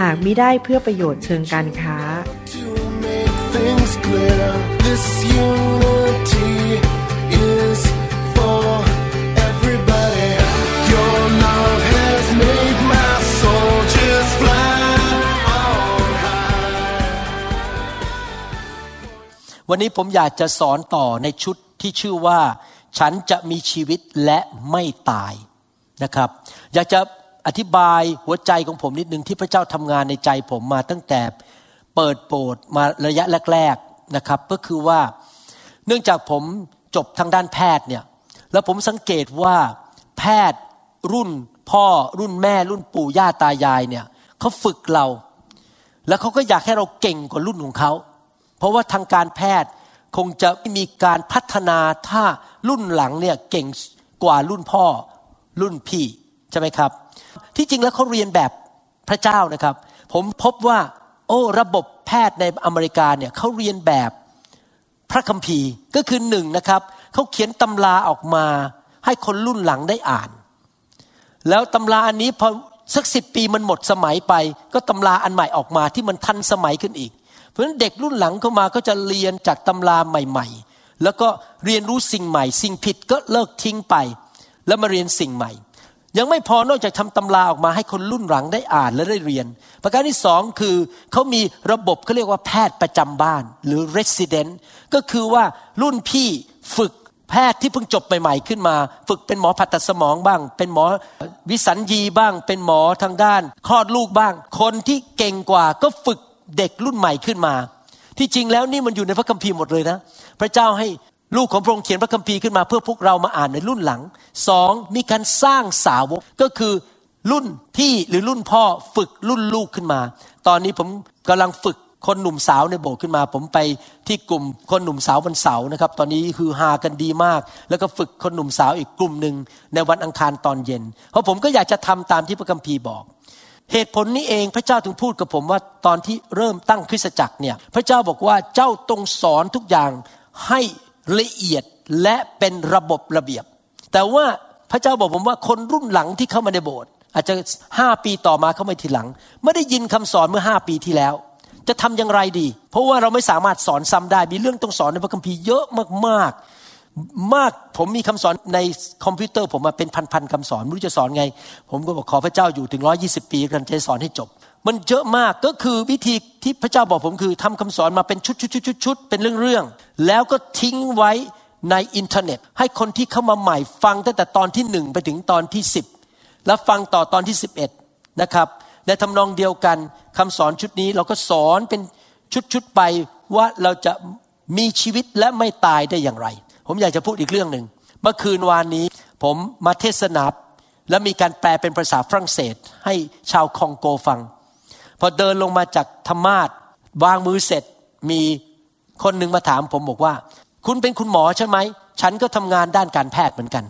หากมิได้เพื่อประโยชน์เชิงการค้า วันนี้ผมอยากจะสอนต่อในชุดที่ชื่อว่า ฉันจะมีชีวิตและไม่ตายนะครับ อยากจะ อธิบายหัวใจของผมนิดนึงที่พระเจ้าทำงานในใจผมมาตั้งแต่เปิดโบสถ์มาระยะแรกๆนะครับ ก็คือว่าเนื่องจากผมจบทางด้านแพทย์เนี่ยแล้วผมสังเกตว่าแพทย์รุ่นพ่อรุ่นแม่รุ่นปู่ย่าตายายเนี่ยเขาฝึกเรา แล้วเขาก็อยากให้เราเก่งกว่ารุ่นของเขาเพราะว่าทางการแพทย์คงจะไม่มีการพัฒนาถ้ารุ่นหลังเนี่ยเก่งกว่ารุ่นพ่อรุ่นพี่ใช่ไหมครับ ที่จริงแล้วเขาเรียนแบบพระเจ้านะครับ ผมพบว่า โอ้ระบบแพทย์ในอเมริกาเนี่ยเขาเรียนแบบพระคัมภีร์ก็คือหนึ่งนะครับเขาเขียนตำราออกมา ให้คนรุ่นหลังได้อ่าน แล้วตำราอันนี้พอสักสิบปีมันหมดสมัยไป ก็ตำราอันใหม่ออกมาที่มันทันสมัยขึ้นอีก เพราะฉะนั้นเด็กรุ่นหลังเข้ามาก็จะเรียนจากตำราใหม่ ๆ แล้วก็เรียนรู้สิ่งใหม่ สิ่งผิดก็เลิกทิ้งไป แล้วมาเรียนสิ่งใหม่ ยังไม่พอนอกจากทำตำราออกมาให้คนรุ่นหลังได้อ่านและได้เรียน ประการที่สองคือเขามีระบบเขาเรียกว่าแพทย์ประจำบ้านหรือ resident ก็คือว่ารุ่นพี่ฝึกแพทย์ที่เพิ่งจบใหม่ๆขึ้นมา ฝึกเป็นหมอผ่าตัดสมองบ้าง เป็นหมอวิสัญญีบ้าง เป็นหมอทางด้านคลอดลูกบ้าง คนที่เก่งกว่าก็ฝึกเด็กรุ่นใหม่ขึ้นมา ที่จริงแล้วนี่มันอยู่ในพระคัมภีร์หมดเลยนะ พระเจ้าให้ ลูกของพระองค์เขียนพระคัมภีร์ขึ้นมาเพื่อพวกเรามาอ่านในรุ่นหลังสองมีการสร้างสาวกก็คือรุ่นพี่หรือรุ่นพ่อฝึกรุ่นลูกขึ้นมา ตอนนี้ผมกำลังฝึกคนหนุ่มสาวในโบสถ์ขึ้นมา ผมไปที่กลุ่มคนหนุ่มสาววันเสาร์นะครับ ตอนนี้คือฮากันดีมาก แล้วก็ฝึกคนหนุ่มสาวอีกกลุ่มหนึ่งในวันอังคารตอนเย็น เพราะผมก็อยากจะทำตามที่พระคัมภีร์บอก เหตุผลนี้เองพระเจ้าถึงพูดกับผมว่าตอนที่เริ่มตั้งคริสตจักรเนี่ย พระเจ้าบอกว่าเจ้าต้องสอนทุกอย่างให้ ละเอียดและเป็นระบบระเบียบ แต่ว่าพระเจ้าบอกผมว่าคนรุ่นหลังที่เข้ามาในโบสถ์อาจจะห้าปีต่อมาเข้ามาทีหลัง ไม่ได้ยินคำสอนเมื่อห้าปีที่แล้ว จะทำอย่างไรดี เพราะว่าเราไม่สามารถสอนซ้ำได้ มีเรื่องต้องสอนในพระคัมภีร์เยอะมากๆ มากผมมีคำสอนในคอมพิวเตอร์ผมมาเป็นพันๆคำสอนไม่รู้จะสอนไง ผมก็บอกขอพระเจ้าอยู่ถึงร้อยี่สิบปีกันจะสอนให้จบ มันเยอะมากก็คือวิธีที่พระเจ้าบอกผมคือทำคำสอนมาเป็นชุดๆๆๆเป็นเรื่องๆแล้วก็ทิ้งไว้ในอินเทอร์เน็ต ให้คนที่เข้ามาใหม่ฟังตั้งแต่ตอนที่หนึ่งไปถึงตอนที่สิบแล้วฟังต่อตอนที่สิบเอ็ดนะครับในทำนองเดียวกันคำสอนชุดนี้เราก็สอนเป็นชุดๆไปว่าเราจะมีชีวิตและไม่ตายได้อย่างไร ผมอยากจะพูดอีกเรื่องหนึ่งเมื่อคืนวานนี้ ผมมาเทศนาและมีการแปลเป็นภาษาฝรั่งเศส ให้ชาวคองโกฟัง พอเดินลงมาจากธรรมาทวางมือเสร็จมีคนหนึ่งมาถามผมบอกว่า คุณเป็นคุณหมอใช่ไหม ฉันก็ทำงานด้านการแพทย์เหมือนกัน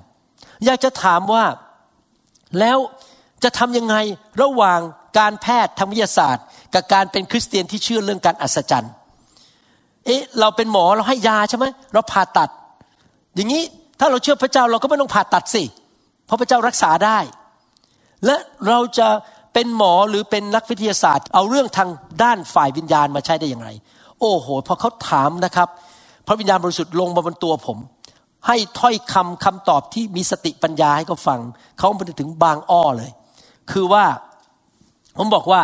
อยากจะถามว่าแล้วจะทำยังไงระหว่างการแพทย์ทางวิทยาศาสตร์ กับการเป็นคริสเตียนที่เชื่อเรื่องการอัศจรรย์เอ๊ะเราเป็นหมอเราให้ยาใช่ไหมเราผ่าตัด อย่างนี้ถ้าเราเชื่อพระเจ้าเราก็ไม่ต้องผ่าตัดสิ เพราะพระเจ้ารักษาได้ และเราจะ เป็นหมอหรือเป็นนักวิทยาศาสตร์ เอาเรื่องทางด้านฝ่ายวิญญาณมาใช้ได้อย่างไร โอ้โหพอเขาถามนะครับ พระวิญญาณบริสุทธิ์ลงมาบนตัวผม ให้ถ้อยคำคำตอบที่มีสติปัญญาให้เขาฟังเขาไปถึงบางอ้อเลย คือว่าผมบอกว่า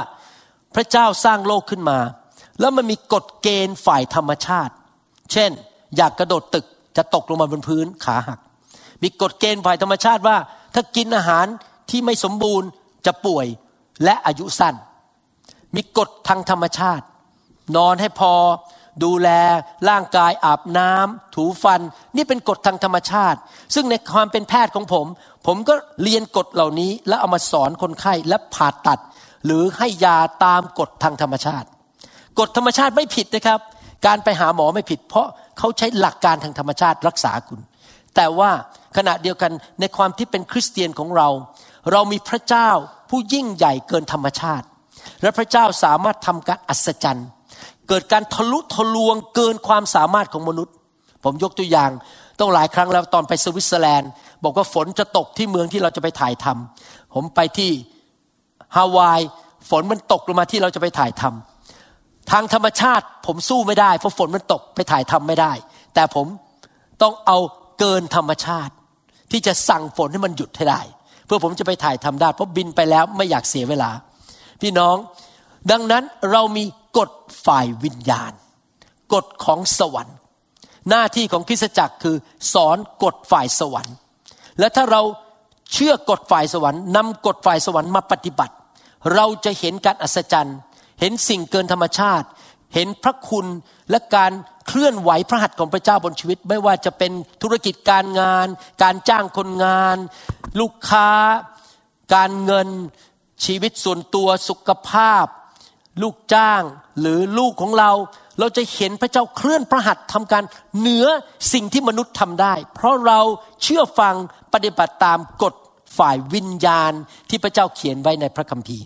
พระเจ้าสร้างโลกขึ้นมา แล้วมันมีกฎเกณฑ์ฝ่ายธรรมชาติ เช่น อยากกระโดดตึกจะตกลงมาบนพื้นขาหัก มีกฎเกณฑ์ฝ่ายธรรมชาติว่า ถ้ากินอาหารที่ไม่สมบูรณ์จะป่วย และอายุสั้น มีกฎทางธรรมชาติ นอนให้พอ ดูแลร่างกายอาบน้ำถูฟัน นี่เป็นกฎทางธรรมชาติ ซึ่งในความเป็นแพทย์ของผม ผมก็เรียนกฎเหล่านี้ แล้วเอามาสอนคนไข้และผ่าตัด หรือให้ยาตามกฎทางธรรมชาติ กฎธรรมชาติไม่ผิดนะครับ การไปหาหมอไม่ผิด เพราะเขาใช้หลักการทางธรรมชาติรักษาคุณ แต่ว่าขณะเดียวกันในความที่เป็นคริสเตียนของเรา เรามีพระเจ้าผู้ยิ่งใหญ่เกินธรรมชาติ และพระเจ้าสามารถทำการอัศจรรย์ เกิดการทะลุทะลวงเกินความสามารถของมนุษย์ ผมยกตัวอย่างต้องหลายครั้งแล้วตอนไปสวิตเซอร์แลนด์ บอกว่าฝนจะตกที่เมืองที่เราจะไปถ่ายทำผมไปที่ฮาวายฝนมันตกลงมาที่เราจะไปถ่ายทำทางธรรมชาติผมสู้ไม่ได้เพราะฝนมันตกไปถ่ายทำไม่ได้ แต่ผมต้องเอาเกินธรรมชาติ ที่จะสั่งฝนให้มันหยุดให้ได้ พื่อผมจะไปถ่ายทำได้เพราะบินไปแล้วไม่อยากเสียเวลา พี่น้อง ดังนั้นเรามีกฎฝ่ายวิญญาณ กฎของสวรรค์ หน้าที่ของคริสตจักรคือสอนกฎฝ่ายสวรรค์ และถ้าเราเชื่อกฎฝ่ายสวรรค์นำกฎฝ่ายสวรรค์มาปฏิบัติ เราจะเห็นการอัศจรรย์ เห็นสิ่งเกินธรรมชาติ เห็นพระคุณ และการเคลื่อนไหวพระหัตถ์ของพระเจ้าบนชีวิต ไม่ว่าจะเป็นธุรกิจการงาน การจ้างคนงาน ลูกค้า การเงินชีวิตส่วนตัวสุขภาพ ลูกจ้างหรือลูกของเรา เราจะเห็นพระเจ้าเคลื่อนพระหัตถ์ทำการเหนือสิ่งที่มนุษย์ทำได้ เพราะเราเชื่อฟังปฏิบัติตามกฎฝ่ายวิญญาณที่พระเจ้าเขียนไว้ในพระคัมภีร์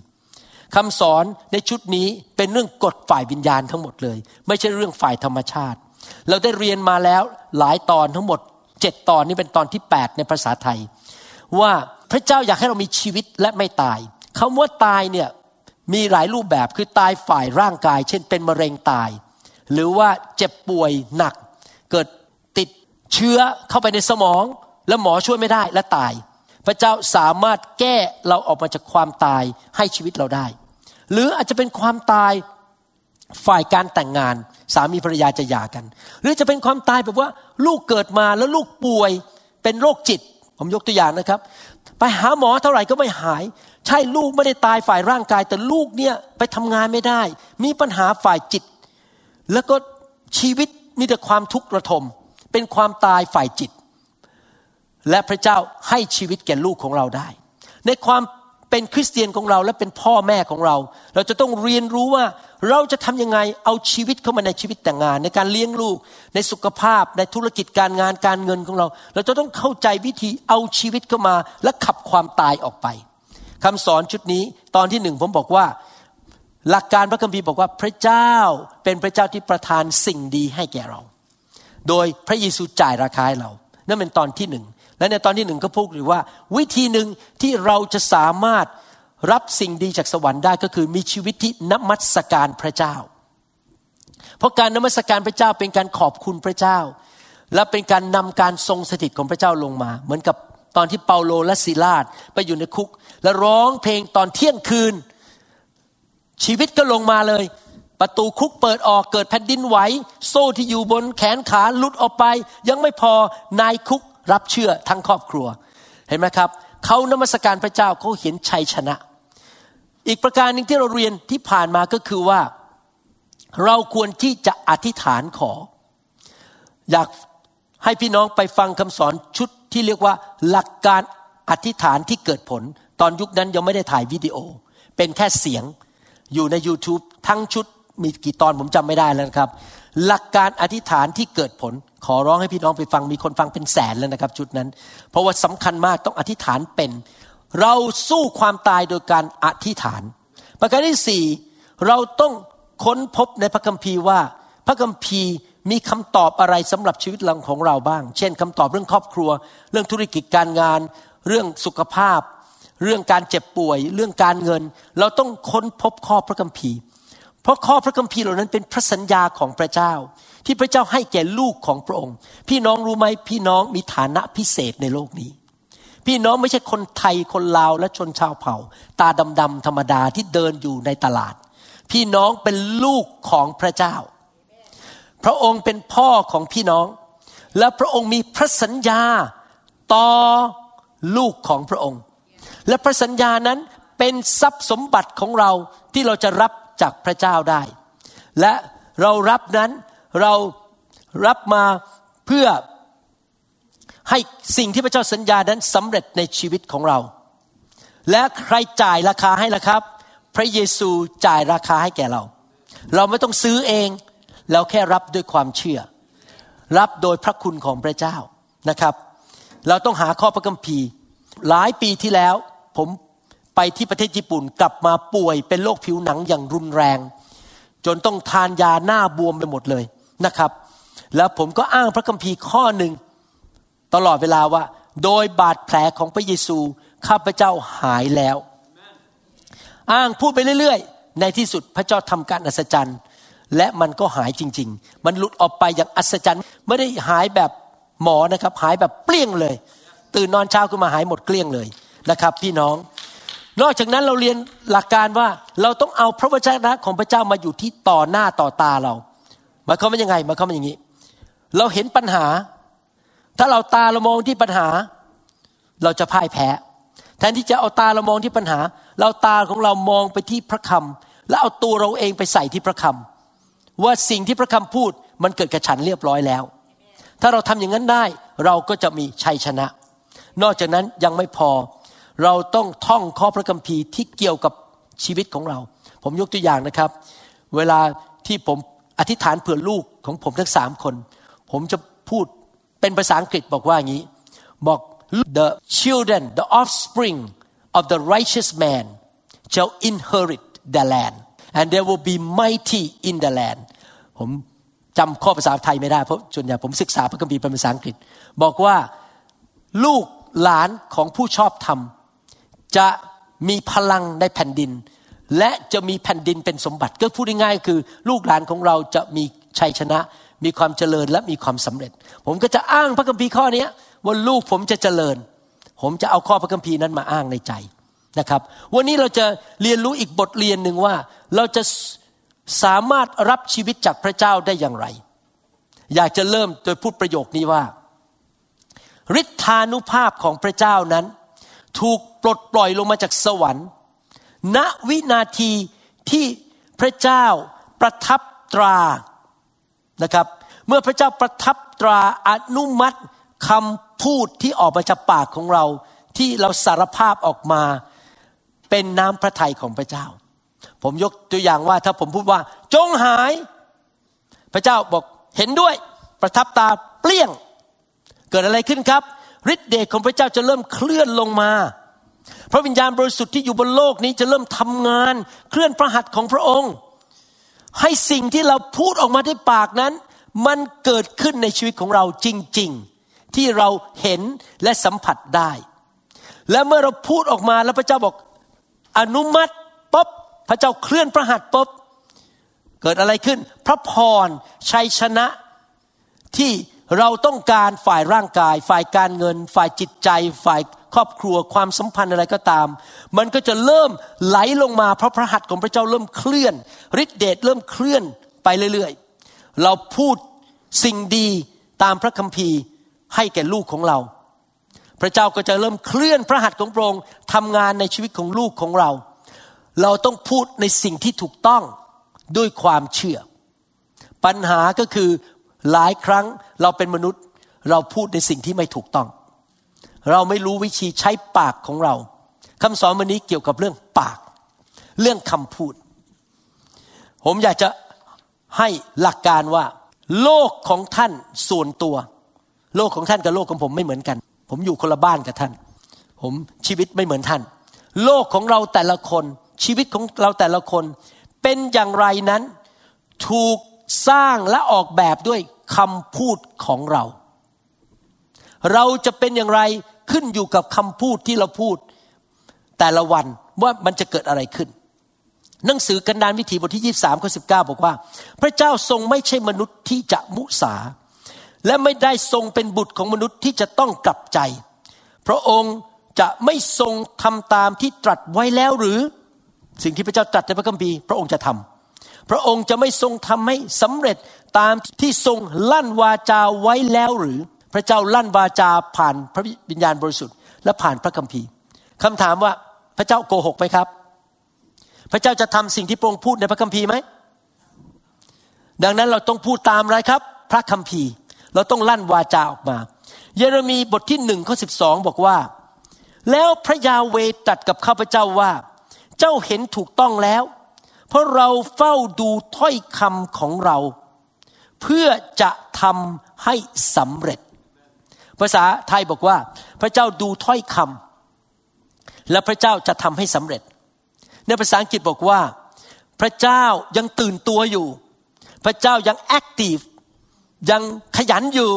คำสอนในชุดนี้เป็นเรื่องกฎฝ่ายวิญญาณทั้งหมดเลย ไม่ใช่เรื่องฝ่ายธรรมชาติ เราได้เรียนมาแล้วหลายตอนทั้งหมดเจ็ดตอนนี้เป็นตอนที่ 8 ในภาษาไทย ว่าพระเจ้าอยากให้เรามีชีวิตและไม่ตายคำว่าตายเนี่ยมีหลายรูปแบบคือตายฝ่ายร่างกาย เช่นเป็นมะเร็งตาย หรือว่าเจ็บป่วยหนัก เกิดติดเชื้อเข้าไปในสมอง แล้วหมอช่วยไม่ได้และตาย พระเจ้าสามารถแก้เราออกมาจากความตายให้ชีวิตเราได้ หรืออาจจะเป็นความตายฝ่ายการแต่งงาน สามีภรรยาจะหย่ากัน หรือจะเป็นความตายแบบว่าลูกเกิดมาแล้วลูกป่วยเป็นโรคจิต ผมยกตัวอย่างนะครับ ไปหาหมอเท่าไหร่ก็ไม่หาย ใช่ลูกไม่ได้ตายฝ่ายร่างกาย แต่ลูกเนี่ยไปทำงานไม่ได้ มีปัญหาฝ่ายจิต แล้วก็ชีวิตมีแต่ความทุกข์ระทม เป็นความตายฝ่ายจิต และพระเจ้าให้ชีวิตแก่ลูกของเราได้ ในความเป็นคริสเตียนของเราและเป็นพ่อแม่ของเรา เราจะต้องเรียนรู้ว่าเราจะทำยังไงเอาชีวิตเข้ามาในชีวิตแต่งงาน ในการเลี้ยงลูก ในสุขภาพ ในธุรกิจการงานการเงินของเรา เราจะต้องเข้าใจวิธีเอาชีวิตเข้ามาและขับความตายออกไปคำสอนชุดนี้ตอนที่หนึ่งผมบอกว่า หลักการพระคัมภีร์บอกว่าพระเจ้าเป็นพระเจ้าที่ประทานสิ่งดีให้แก่เรา โดยพระเยซูจ่ายราคาให้เรา นั่นเป็นตอนที่หนึ่ง และในตอนที่หนึ่งก็พูดหรือว่า วิธีหนึ่งที่เราจะสามารถรับสิ่งดีจากสวรรค์ได้ก็คือมีชีวิตที่นมัสการพระเจ้า เพราะการนมัสการพระเจ้าเป็นการขอบคุณพระเจ้า และเป็นการนำการทรงสถิตของพระเจ้าลงมา เหมือนกับตอนที่เปาโลและซิลาดไปอยู่ในคุก และร้องเพลงตอนเที่ยงคืน ชีวิตก็ลงมาเลย ประตูคุกเปิดออกเกิดแผ่นดินไหว โซ่ที่อยู่บนแขนขาลุดออกไป ยังไม่พอนายคุก รับเชื่อทั้งครอบครัว เห็นไหมครับเขานมัสการพระเจ้าเขาเห็นชัยชนะ อีกประการหนึ่งที่เราเรียนที่ผ่านมาก็คือว่า เราควรที่จะอธิษฐานขอ อยากให้พี่น้องไปฟังคำสอนชุดที่เรียกว่าหลักการอธิษฐานที่เกิดผล ตอนยุคนั้นยังไม่ได้ถ่ายวิดีโอ เป็นแค่เสียงอยู่ใน YouTube ทั้งชุดมีกี่ตอนผมจำไม่ได้แล้วนะครับ หลักการอธิษฐานที่เกิดผล ขอร้องให้พี่น้องไปฟังมีคนฟังเป็นแสนแล้วนะครับ ชุดนั้น เพราะว่าสำคัญมากต้องอธิษฐานเป็น เราสู้ความตายโดยการอธิษฐาน ประการที่สี่เราต้องค้นพบในพระคัมภีร์ว่า พระคัมภีร์มีคำตอบอะไรสำหรับชีวิตเราของเราบ้าง เช่นคำตอบเรื่องครอบครัว เรื่องธุรกิจการงาน เรื่องสุขภาพ เรื่องการเจ็บป่วย เรื่องการเงิน เราต้องค้นพบข้อพระคัมภีร์ เพราะข้อพระคัมภีร์เหล่านั้นเป็นพระสัญญาของพระเจ้า ที่พระเจ้าให้แก่ลูกของพระองค์ พี่น้องรู้ไหมพี่น้องมีฐานะพิเศษในโลกนี้ พี่น้องไม่ใช่คนไทยคนลาวและชนชาวเผ่า ตาดำๆธรรมดาที่เดินอยู่ในตลาด พี่น้องเป็นลูกของพระเจ้า พระองค์เป็นพ่อของพี่น้อง และพระองค์มีพระสัญญาต่อลูกของพระองค์ และพระสัญญานั้นเป็นทรัพย์สมบัติของเราที่เราจะรับ จากพระเจ้าได้ และเรารับนั้นเรารับมาเพื่อให้สิ่งที่พระเจ้าสัญญานั้นสำเร็จในชีวิตของเรา และใครจ่ายราคาให้ล่ะครับ พระเยซูจ่ายราคาให้แก่เรา เราไม่ต้องซื้อเอง เราแค่รับด้วยความเชื่อ รับโดยพระคุณของพระเจ้านะครับ เราต้องหาข้อพระคัมภีร์ หลายปีที่แล้วผม ไปที่ประเทศญี่ปุ่นกลับมาป่วยเป็นโรคผิวหนังอย่างรุนแรง จนต้องทานยาหน้าบวมไปหมดเลยนะครับ แล้วผมก็อ้างพระคัมภีร์ข้อหนึ่งตลอดเวลาว่า โดยบาดแผลของพระเยซูข้าพเจ้าหายแล้ว อ้างพูดไปเรื่อยๆ ในที่สุดพระเจ้าทำการอัศจรรย์ และมันก็หายจริง ๆ มันหลุดออกไปอย่างอัศจรรย์ ไม่ได้หายแบบหมอนะครับ หายแบบเปลี่ยงเลย ตื่นนอนเช้าขึ้นมาหายหมดเกลี้ยงเลยนะครับ พี่น้อง นอกจากนั้นเราเรียนหลักการว่าเราต้องเอาพระวจนะของพระเจ้ามาอยู่ที่ต่อหน้าต่อตาเราหมายความว่ายังไงหมายความว่าอย่างนี้ เราเห็นปัญหา ถ้าเราตาเรามองที่ปัญหา เราจะพ่ายแพ้ แทนที่จะเอาตาเรามองที่ปัญหา เราตาของเรามองไปที่พระคำแล้วเอาตัวเราเองไปใส่ที่พระคำว่าสิ่งที่พระคำพูดมันเกิดกระฉันเรียบร้อยแล้ว ถ้าเราทำอย่างนั้นได้ เราก็จะมีชัยชนะ นอกจากนั้นยังไม่พอ เราต้องท่องข้อพระคัมภีร์ที่เกี่ยวกับชีวิตของเรา ผมยกตัวอย่างนะครับ เวลาที่ผมอธิษฐานเผื่อลูกของผมทั้งสามคน ผมจะพูดเป็นภาษาอังกฤษบอกว่าอย่างนี้ บอก the children the offspring of the righteous man shall inherit the land and they will be mighty in the land ผมจำข้อภาษาไทยไม่ได้เพราะส่วนใหญ่ผมศึกษาพระคัมภีร์เป็นภาษาอังกฤษ บอกว่าลูกหลานของผู้ชอบธรรม จะมีพลังในแผ่นดิน และจะมีแผ่นดินเป็นสมบัติ ก็พูดง่ายๆคือ ลูกหลานของเราจะมีชัยชนะ มีความเจริญและมีความสำเร็จ ผมก็จะอ้างพระคัมภีร์ข้อนี้ว่าลูกผมจะเจริญ ผมจะเอาข้อพระคัมภีร์นั้นมาอ้างในใจนะครับ วันนี้เราจะเรียนรู้อีกบทเรียนหนึ่งว่า เราจะสามารถรับชีวิตจากพระเจ้าได้อย่างไร อยากจะเริ่มโดยพูดประโยคนี้ว่าฤทธานุภาพของพระเจ้านั้น ถูกปลดปล่อยลงมาจากสวรรค์ ณวินาทีที่พระเจ้าประทับตรานะครับ เมื่อพระเจ้าประทับตราอนุมัติคำพูดที่ออกมาจากปากของเรา ที่เราสารภาพออกมาเป็นน้ำพระทัยของพระเจ้า ผมยกตัวอย่างว่าถ้าผมพูดว่า จงหาย พระเจ้าบอกเห็นด้วย ประทับตาเปลี่ยง เกิดอะไรขึ้นครับ ฤทธิเดชของพระเจ้าจะเริ่มเคลื่อนลงมา พระวิญญาณบริสุทธิ์ที่อยู่บนโลกนี้จะเริ่มทำงาน เคลื่อนพระหัตถ์ของพระองค์ ให้สิ่งที่เราพูดออกมาด้วยปากนั้น มันเกิดขึ้นในชีวิตของเราจริง ๆ ที่เราเห็นและสัมผัสได้ และเมื่อเราพูดออกมาแล้วพระเจ้าบอกอนุมัติปุ๊บพระเจ้าเคลื่อนพระหัตถ์ปุ๊บเกิดอะไรขึ้น พระพรชัยชนะที่ เราต้องการฝ่ายร่างกาย ฝ่ายการเงิน ฝ่ายจิตใจ ฝ่ายครอบครัวความสัมพันธ์อะไรก็ตาม มันก็จะเริ่มไหลลงมาเพราะพระหัตถ์ของพระเจ้าเริ่มเคลื่อนฤทธิเดชเริ่มเคลื่อนไปเรื่อยๆ เราพูดสิ่งดีตามพระคัมภีร์ให้แก่ลูกของเรา พระเจ้าก็จะเริ่มเคลื่อนพระหัตถ์ของพระองค์ทำงานในชีวิตของลูกของเรา เราต้องพูดในสิ่งที่ถูกต้องด้วยความเชื่อ ปัญหาก็คือ หลายครั้งเราเป็นมนุษย์เราพูดในสิ่งที่ไม่ถูกต้อง เราไม่รู้วิธีใช้ปากของเราคำสอนวันนี้เกี่ยวกับเรื่องปาก เรื่องคำพูด ผมอยากจะให้หลักการว่า โลกของท่านส่วนตัว โลกของท่านกับโลกของผมไม่เหมือนกัน ผมอยู่คนละบ้านกับท่าน ผมชีวิตไม่เหมือนท่าน โลกของเราแต่ละคนชีวิตของเราแต่ละคน เป็นอย่างไรนั้นถูก สร้างและออกแบบด้วยคำพูดของเรา เราจะเป็นอย่างไรขึ้นอยู่กับคำพูดที่เราพูด แต่ละวันว่ามันจะเกิดอะไรขึ้น หนังสือกันดานวิถีบทที่ 23ข้อ19บอกว่า พระเจ้าทรงไม่ใช่มนุษย์ที่จะมุสา และไม่ได้ทรงเป็นบุตรของมนุษย์ที่จะต้องกลับใจ พระองค์จะไม่ทรงทำตามที่ตรัสไว้แล้วหรือ สิ่งที่พระเจ้าตรัสในพระคัมภีร์พระองค์จะทำ พระองค์จะไม่ทรงทำให้สำเร็จตามที่ทรงลั่นวาจาไว้แล้วหรือ พระเจ้าลั่นวาจาผ่านพระวิญญาณบริสุทธิ์ และผ่านพระคัมภีร์คำถามว่าพระเจ้าโกหกไหมครับ พระเจ้าจะทำสิ่งที่พระองค์พูดในพระคัมภีร์ไหมดังนั้นเราต้องพูดตามอะไรครับ พระคัมภีร์ เราต้องลั่นวาจาออกมา เยเรมีบทที่หนึ่งข้อสิบสองบอกว่า แล้วพระยาเวตรัสกับข้าพเจ้าว่า เจ้าเห็นถูกต้องแล้ว เพราะเราเฝ้าดูถ้อยคำของเรา เพื่อจะทำให้สำเร็จ ภาษาไทยบอกว่า พระเจ้าดูถ้อยคำและพระเจ้าจะทำให้สำเร็จ ในภาษาอังกฤษบอกว่า พระเจ้ายังตื่นตัวอยู่ พระเจ้ายังแอคทีฟยังขยันอยู่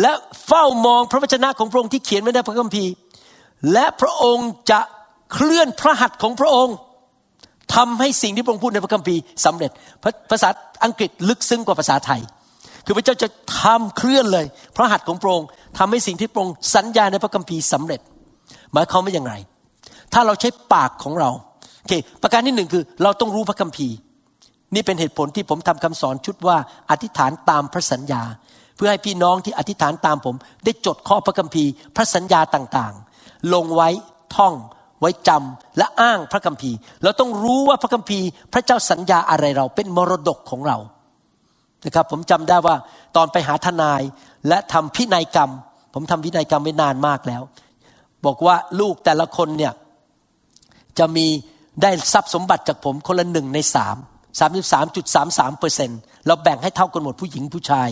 และเฝ้ามองพระวจนะของพระองค์ที่เขียนไว้ในพระคัมภีร์ และพระองค์จะเคลื่อนพระหัตถ์ของพระองค์ ทำให้สิ่งที่พระองค์พูดในพระคัมภีร์สำเร็จ ภาษาอังกฤษลึกซึ้งกว่าภาษาไทย คือพระเจ้าจะทำเคลื่อนเลย พระหัตถ์ของพระองค์ทำให้สิ่งที่พระองค์สัญญาในพระคัมภีร์สำเร็จ หมายความว่าอย่างไร ถ้าเราใช้ปากของเราโอเคประการที่หนึ่งคือเราต้องรู้พระคัมภีร์ นี่เป็นเหตุผลที่ผมทำคำสอนชุดว่าอธิษฐานตามพระสัญญา เพื่อให้พี่น้องที่อธิษฐานตามผม ได้จดข้อพระคัมภีร์ พระสัญญาต่างๆ ลงไว้ท่อง ไว้จำและอ้างพระคัมภีร์ เราต้องรู้ว่าพระคัมภีร์ พระเจ้าสัญญาอะไรเราเป็นมรดกของเรานะครับผมจำได้ว่าตอนไปหาทนายและทำพินัยกรรม ผมทำพินัยกรรมไว้นานมากแล้ว บอกว่าลูกแต่ละคนเนี่ยจะมีได้ทรัพย์สมบัติจากผมคนละหนึ่งในสามสามสิบสามจุดสามสามเปอร์เซ็นเราแบ่งให้เท่ากันหมดผู้หญิงผู้ชาย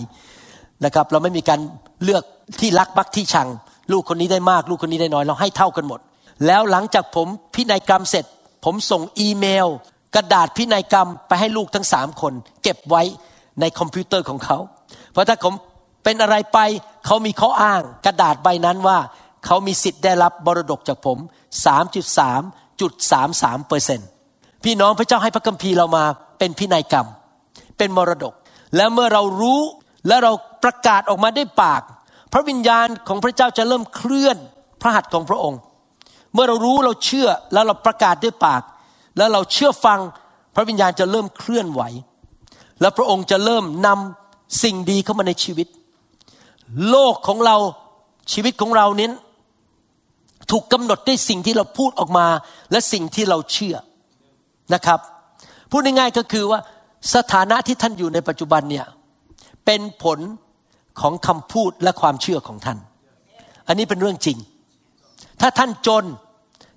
นะครับเราไม่มีการเลือกที่รักมักที่ชัง ลูกคนนี้ได้มาก ลูกคนนี้ได้น้อย เราให้เท่ากันหมด แล้วหลังจากผมพินัยกรรมเสร็จ ผมส่งอีเมล กระดาษพินัยกรรมไปให้ลูกทั้งสามคน เก็บไว้ในคอมพิวเตอร์ของเขา เพราะถ้าผมเป็นอะไรไปเขามีข้ออ้าง กระดาษใบนั้นว่าเขามีสิทธิ์ได้รับบรดกจากผม 3.3.33เปอร์เซ็นต์พี่น้องพระเจ้าให้พระคัมภีร์เรามาเป็นพินัยกรรม เป็นมรดก แล้วเมื่อเรารู้และเราประกาศออกมาได้ปาก พระวิญญาณของพระเจ้าจะเริ่มเคลื่อนพระหัตถ์ของพระองค์ เมื่อเรารู้เราเชื่อแล้วเราประกาศด้วยปาก แล้วเราเชื่อฟังพระวิญญาณจะเริ่มเคลื่อนไหว และพระองค์จะเริ่มนำสิ่งดีเข้ามาในชีวิต โลกของเราชีวิตของเราเน้นถูกกำหนดด้วยสิ่งที่เราพูดออกมาและสิ่งที่เราเชื่อนะครับ พูดง่ายๆก็คือว่าสถานะที่ท่านอยู่ในปัจจุบันเนี่ยเป็นผลของคำพูดและความเชื่อของท่าน อันนี้เป็นเรื่องจริง ถ้าท่านจน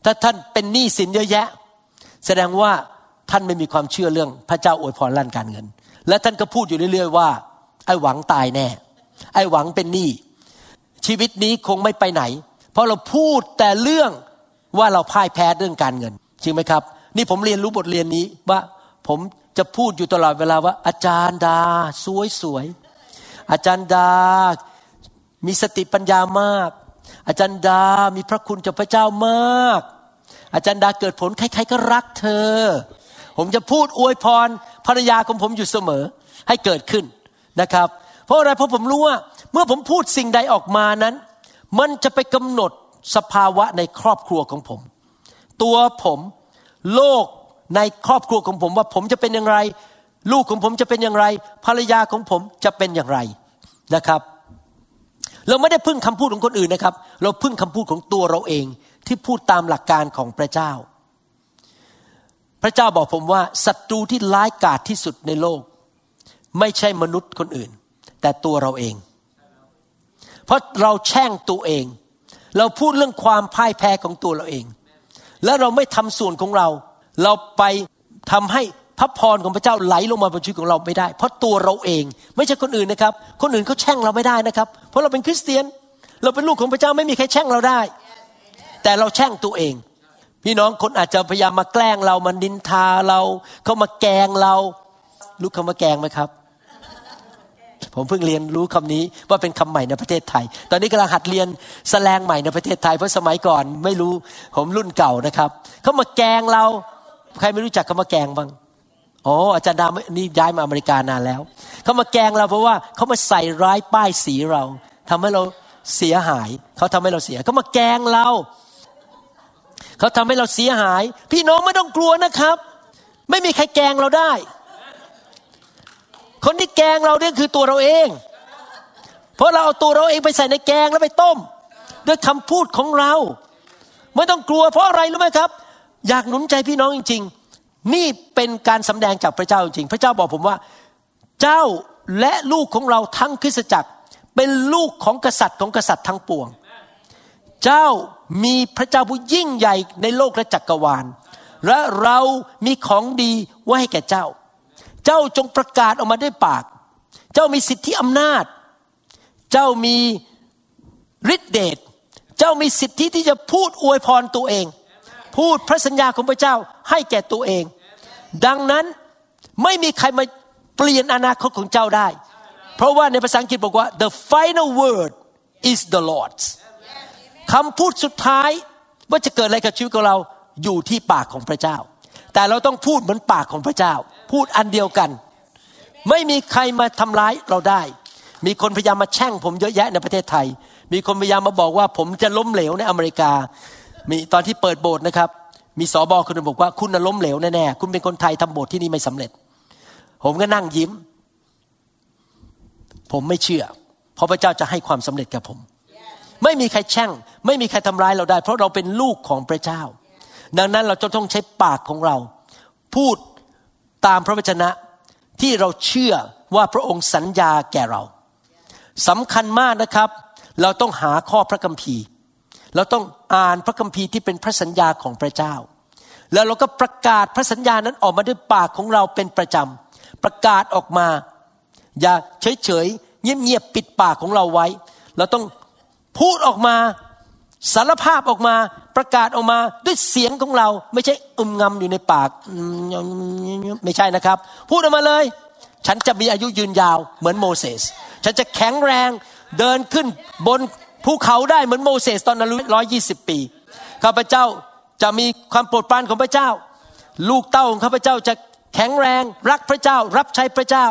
ถ้าท่านเป็นหนี้สินเยอะแยะ แสดงว่าท่านไม่มีความเชื่อเรื่องพระเจ้าอวยพรลั่นการเงิน และท่านก็พูดอยู่เรื่อย ๆ ว่า ไอ้หวังตายแน่ ไอ้หวังเป็นหนี้ชีวิตนี้คงไม่ไปไหน เพราะเราพูดแต่เรื่องว่าเราพ่ายแพ้เรื่องการเงินจริงไหมครับ นี่ผมเรียนรู้บทเรียนนี้ว่าผมจะพูดอยู่ตลอดเวลาว่า อาจารย์ดาสวยสวยอาจารย์ดา มีสติปัญญามาก อาจารย์ดา มีพระคุณจากพระเจ้ามาก อาจารย์ดาเกิดผลใครๆก็รักเธอ ผมจะพูดอวยพรภรรยาของผมอยู่เสมอให้เกิดขึ้นนะครับ เพราะอะไรเพราะผมรู้ว่า เมื่อผมพูดสิ่งใดออกมานั้น มันจะไปกำหนดสภาวะในครอบครัวของผม ตัวผมโลกในครอบครัวของผมว่าผมจะเป็นอย่างไร ลูกของผมจะเป็นอย่างไร ภรรยาของผมจะเป็นอย่างไรนะครับ เราไม่ได้พึ่งคำพูดของคนอื่นนะครับ เราพึ่งคำพูดของตัวเราเองที่พูดตามหลักการของพระเจ้า พระเจ้าบอกผมว่าศัตรูที่ร้ายกาจที่สุดในโลก ไม่ใช่มนุษย์คนอื่น แต่ตัวเราเอง เพราะเราแช่งตัวเอง เราพูดเรื่องความพ่ายแพ้ของตัวเราเอง แล้วเราไม่ทำส่วนของเรา เราไปทำให้ พระพรของพระเจ้าไหลลงมาบนชีวิตของเราไม่ได้ เพราะตัวเราเองไม่ใช่คนอื่นนะครับ คนอื่นเขาแช่งเราไม่ได้นะครับ เพราะเราเป็นคริสเตียน เราเป็นลูกของพระเจ้าไม่มีใครแช่งเราได้ แต่เราแช่งตัวเอง พี่น้องคนอาจจะพยายามมาแกล้งเรามานินทาเราเขามาแกงเรารู้คำว่าแกงไหมครับ ผมเพิ่งเรียนรู้คำนี้ว่าเป็นคำใหม่ในประเทศไทย ตอนนี้กำลังหัดเรียนแสลงใหม่ในประเทศไทยเพราะสมัยก่อนไม่รู้ผมรุ่นเก่านะครับเขามาแกงเรา ใครไม่รู้จักคำว่าแกงบ้าง อ๋ออาจารย์ดานี่ย้ายมาอเมริกานานแล้ว เขามาแกงเราเพราะว่าเขามาใส่ร้ายป้ายสีเราทำให้เราเสียหาย เขาทำให้เราเสีย เขามาแกงเรา เขาทำให้เราเสียหาย พี่น้องไม่ต้องกลัวนะครับ ไม่มีใครแกงเราได้ คนที่แกงเราเนี่ยคือตัวเราเอง เพราะเราเอาตัวเราเองไปใส่ในแกงแล้วไปต้มด้วยคำพูดของเรา ไม่ต้องกลัวเพราะอะไรรู้ไหมครับ อยากหนุนใจพี่น้องจริงๆ นี่เป็นการสำแดงจากพระเจ้าจริง พระเจ้าบอกผมว่า เจ้าและลูกของเราทั้งคริสตจักร เป็นลูกของกษัตริย์ของกษัตริย์ทั้งปวง เจ้ามีพระเจ้าผู้ยิ่งใหญ่ในโลกและจักรวาล และเรามีของดีไว้ให้แก่เจ้า เจ้าจงประกาศออกมาด้วยปาก เจ้ามีสิทธิอำนาจ เจ้ามีฤทธิเดช เจ้ามีสิทธิที่จะพูดอวยพรตัวเอง พูดพระสัญญาของพระเจ้าให้แก่ตัวเอง ดังนั้นไม่มีใครมาเปลี่ยนอนาคตของเจ้าได้ เพราะว่าในภาษาอังกฤษบอกว่า the final word is the Lord's คำพูดสุดท้ายว่าจะเกิดอะไรกับชีวิตของเราอยู่ที่ปากของพระเจ้า แต่เราต้องพูดเหมือนปากของพระเจ้า พูดอันเดียวกัน ไม่มีใครมาทำร้ายเราได้ มีคนพยายามมาแช่งผมเยอะแยะในประเทศไทย มีคนพยายามมาบอกว่าผมจะล้มเหลวในอเมริกา มีตอนที่เปิดโบสถ์นะครับ มีสอบอคนหนึงบอกว่าคุณน่ะล้มเหลวแน่ๆคุณเป็นคนไทยทำโบสถ์ที่นี่ไม่สำเร็จ ผมก็นั่งยิ้ม ผมไม่เชื่อ เพราะพระเจ้าจะให้ความสำเร็จกับผม ไม่มีใครแช่ง ไม่มีใครทำร้ายเราได้ เพราะเราเป็นลูกของพระเจ้า ดังนั้นเราจะต้องใช้ปากของเรา พูดตามพระวจนะที่เราเชื่อว่าพระองค์สัญญาแก่เราสำคัญมากนะครับ เราต้องหาข้อพระคัมภีร์ เราต้องอ่านพระคัมภีร์ที่เป็นพระสัญญาของพระเจ้า แล้วเราก็ประกาศพระสัญญานั้นออกมาด้วยปากของเราเป็นประจำ ประกาศออกมา อย่าเฉยๆ เงียบๆ ปิดปากของเราไว้ เราต้องพูดออกมาสารภาพออกมาประกาศออกมาด้วยเสียงของเรา ไม่ใช่อึมงำอยู่ในปากไม่ใช่นะครับ พูดออกมาเลย ฉันจะมีอายุยืนยาวเหมือนโมเสสฉันจะแข็งแรงเดินขึ้นบน ภูเขาได้เหมือนโมเสสตอนอายุร้อยยี่สิบปีข้าพเจ้าจะมีความโปรดปรานของพระเจ้า ลูกเต้าของข้าพเจ้าจะแข็งแรงรักพระเจ้า รับใช้พระเจ้า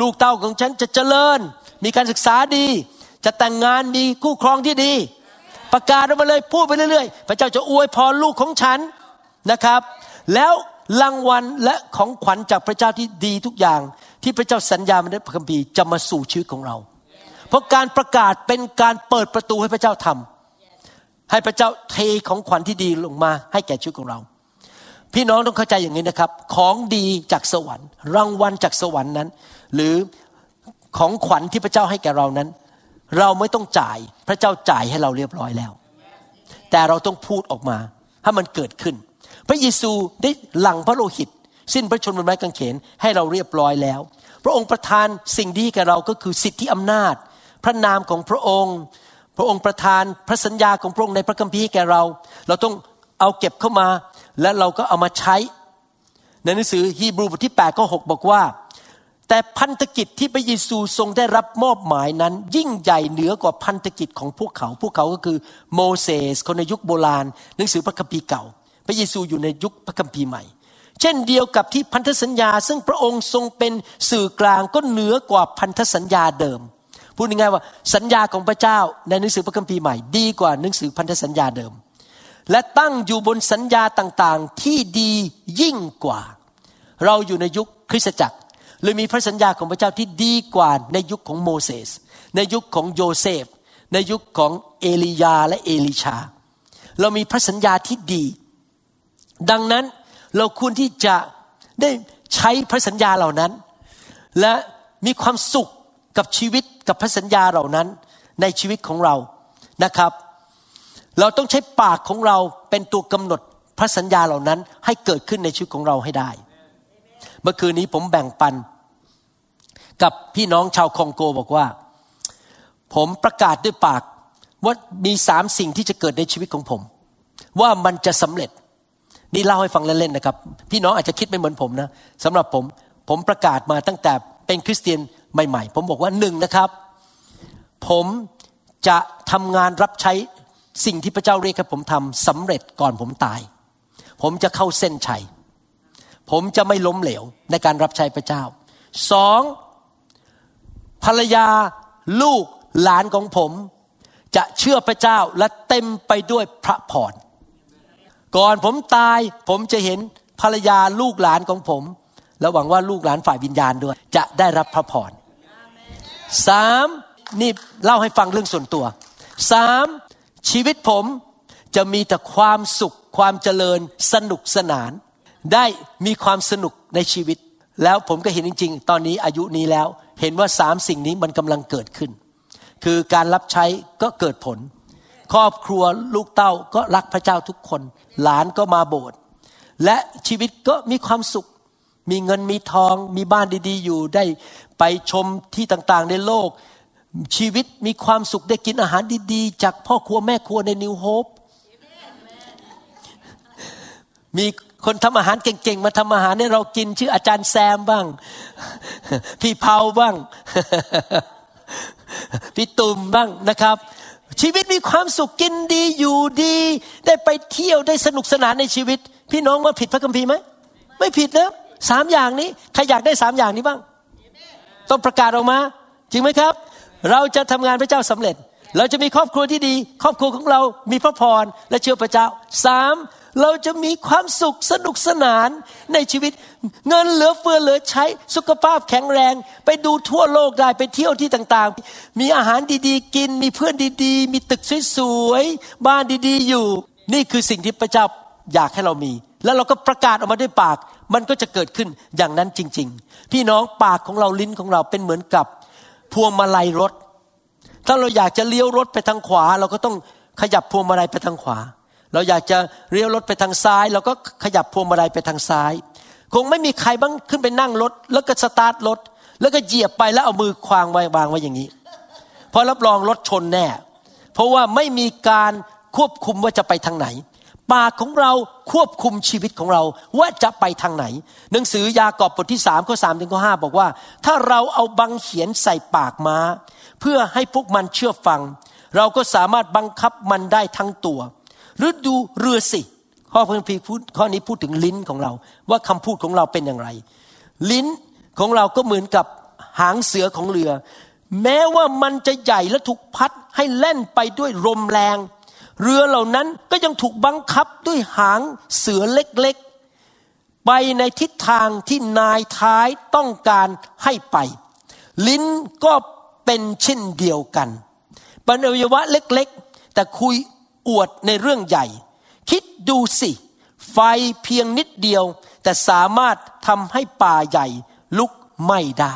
ลูกเต้าของฉันจะเจริญ มีการศึกษาดี จะแต่งงานมีคู่ครองที่ดี ประกาศออกมาเลยพูดไปเรื่อยๆ พระเจ้าจะอวยพรลูกของฉันนะครับ แล้วรางวัลและของขวัญจากพระเจ้าที่ดีทุกอย่าง ที่พระเจ้าสัญญามาในพระคัมภีร์จะมาสู่ชีวิตของเรา เพราะการประกาศเป็นการเปิดประตูให้พระเจ้าทำให้พระเจ้าเทของขวัญที่ดีลงมาให้แก่ชีวิตของเรา พี่น้องต้องเข้าใจอย่างนี้นะครับ ของดีจากสวรรค์ รางวัลจากสวรรค์นั้น หรือของขวัญที่พระเจ้าให้แก่เรานั้น เราไม่ต้องจ่ายพระเจ้าจ่ายให้เราเรียบร้อยแล้ว แต่เราต้องพูดออกมาให้มันเกิดขึ้น พระเยซูได้หลั่งพระโลหิต สิ้นพระชนม์บนไม้กางเขนให้เราเรียบร้อยแล้ว พระองค์ประทานสิ่งดีแก่เราก็คือสิทธิอำนาจ พระนามของพระองค์ พระองค์ประทานพระสัญญาของพระองค์ในพระคัมภีร์แก่เรา เราต้องเอาเก็บเข้ามา และเราก็เอามาใช้ ในหนังสือฮีบรูบทที่8ข้อ6บอกว่า แต่พันธกิจที่พระเยซูทรงได้รับมอบหมายนั้น ยิ่งใหญ่เหนือกว่าพันธกิจของพวกเขา พวกเขาก็คือโมเสสคนในยุคโบราณ หนังสือพระคัมภีร์เก่า พระเยซูอยู่ในยุคพระคัมภีร์ใหม่เช่นเดียวกับที่พันธสัญญา ซึ่งพระองค์ทรงเป็นสื่อกลางก็เหนือกว่าพันธสัญญาเดิม พูดง่ายๆว่าสัญญาของพระเจ้าในหนังสือพระคัมภีร์ใหม่ดีกว่าหนังสือพันธสัญญาเดิม และตั้งอยู่บนสัญญาต่างๆที่ดียิ่งกว่า เราอยู่ในยุคคริสตจักรเลยมีพระสัญญาของพระเจ้าที่ดีกว่าในยุคของโมเสสในยุคของโยเซฟ ในยุคของเอลียาและเอลิชา เรามีพระสัญญาที่ดี ดังนั้นเราควรที่จะได้ใช้พระสัญญาเหล่านั้น และมีความสุขกับชีวิต กับพระสัญญาเหล่านั้นในชีวิตของเรานะครับ เราต้องใช้ปากของเราเป็นตัวกำหนดพระสัญญาเหล่านั้นให้เกิดขึ้นในชีวิตของเราให้ได้ เมื่อคืนนี้ผมแบ่งปัน กับพี่น้องชาวคองโกบอกว่า ผมประกาศด้วยปากว่ามีสามสิ่งที่จะเกิดในชีวิตของผม ว่ามันจะสำเร็จนี่เล่าให้ฟังเล่นๆนะครับ พี่น้องอาจจะคิดไม่เหมือนผมนะสำหรับผมผมประกาศมาตั้งแต่เป็นคริสเตียน ใหม่ๆ ผมบอกว่าหนึ่งนะครับ ผมจะทำงานรับใช้สิ่งที่พระเจ้าเรียกให้ผมทำสำเร็จก่อนผมตาย ผมจะเข้าเส้นชัย ผมจะไม่ล้มเหลวในการรับใช้พระเจ้าสองภรรยาลูกหลานของผมจะเชื่อพระเจ้าและเต็มไปด้วยพระพรก่อนผมตายผมจะเห็นภรรยาลูกหลานของผม และหวังว่าลูกหลานฝ่ายวิญญาณด้วย จะได้รับพระพร สามนี่เล่าให้ฟังเรื่องส่วนตัวสามชีวิตผมจะมีแต่ความสุขความเจริญสนุกสนาน ได้มีความสนุกในชีวิต แล้วผมก็เห็นจริง ๆ ตอนนี้อายุนี้แล้ว เห็นว่าสามสิ่งนี้มันกำลังเกิดขึ้น คือการรับใช้ก็เกิดผล ครอบครัวลูกเต้าก็รักพระเจ้าทุกคน หลานก็มาโบสถ์และชีวิตก็มีความสุข มีเงินมีทอง มีบ้านดีๆ อยู่ได้ไปชมที่ต่างๆในโลก ชีวิตมีความสุขได้กินอาหารดีๆ จากพ่อครัวแม่ครัวในนิวโฮปมีคนทำอาหารเก่งๆ มาทำอาหารให้เรากินชื่ออาจารย์แซมบ้าง พี่เผาบ้าง พี่ตุ่มบ้างนะครับ ชีวิตมีความสุขกินดีอยู่ดี ได้ไปเที่ยวได้สนุกสนานในชีวิต พี่น้องว่าผิดพระคัมภีร์ไหม ไม่ผิดนะ สามอย่างนี้ใครอยากได้สามอย่างนี้บ้าง ต้องประกาศออกมา จริงไหมครับ เราจะทำงานพระเจ้าสำเร็จ เราจะมีครอบครัวที่ดี ครอบครัวของเรามีพระพรและเชื่อพระเจ้าสามเราจะมีความสุขสนุกสนานในชีวิต เงินเหลือเฟือเหลือใช้สุขภาพแข็งแรง ไปดูทั่วโลกได้ไปเที่ยวที่ต่างๆ มีอาหารดีๆ กิน มีเพื่อนดีๆ มีตึกสวยๆบ้านดีๆอยู่ นี่คือสิ่งที่พระเจ้าอยากให้เรามี แล้วเราก็ประกาศออกมาด้วยปาก มันก็จะเกิดขึ้นอย่างนั้นจริง ๆ พี่น้องปากของเราลิ้นของเราเป็นเหมือนกับพวงมาลัยรถ ถ้าเราอยากจะเลี้ยวรถไปทางขวา เราก็ต้องขยับพวงมาลัยไปทางขวา เราอยากจะเลี้ยวรถไปทางซ้าย เราก็ขยับพวงมาลัยไปทางซ้าย คงไม่มีใครบ้างขึ้นไปนั่งรถ แล้วก็สตาร์ทรถ แล้วก็เหยียบไปแล้วเอามือควางไว้วางไว้อย่างนี้พราะรับรองรถชนแน่ เพราะว่าไม่มีการควบคุมว่าจะไปทางไหน ปากของเราควบคุมชีวิตของเราว่าจะไปทางไหน หนังสือยากอบบทที่สามข้อสามถึงข้อห้าบอกว่า ถ้าเราเอาบังเขียนใส่ปากม้า เพื่อให้พวกมันเชื่อฟัง เราก็สามารถบังคับมันได้ทั้งตัว หรือดูเรือสิ ข้อพระคัมภีร์พูดข้อนี้พูดถึงลิ้นของเรา ว่าคำพูดของเราเป็นอย่างไร ลิ้นของเราก็เหมือนกับหางเสือของเรือ แม้ว่ามันจะใหญ่และถูกพัดให้แล่นไปด้วยลมแรง เรือเหล่านั้นก็ยังถูกบังคับด้วยหางเสือเล็กๆ ไปในทิศทางที่นายท้ายต้องการให้ไป ลิ้นก็เป็นเช่นเดียวกันเป็นอวัยวะเล็กๆ แต่คุยอวดในเรื่องใหญ่ คิดดูสิ ไฟเพียงนิดเดียว แต่สามารถทำให้ป่าใหญ่ลุกไหม้ได้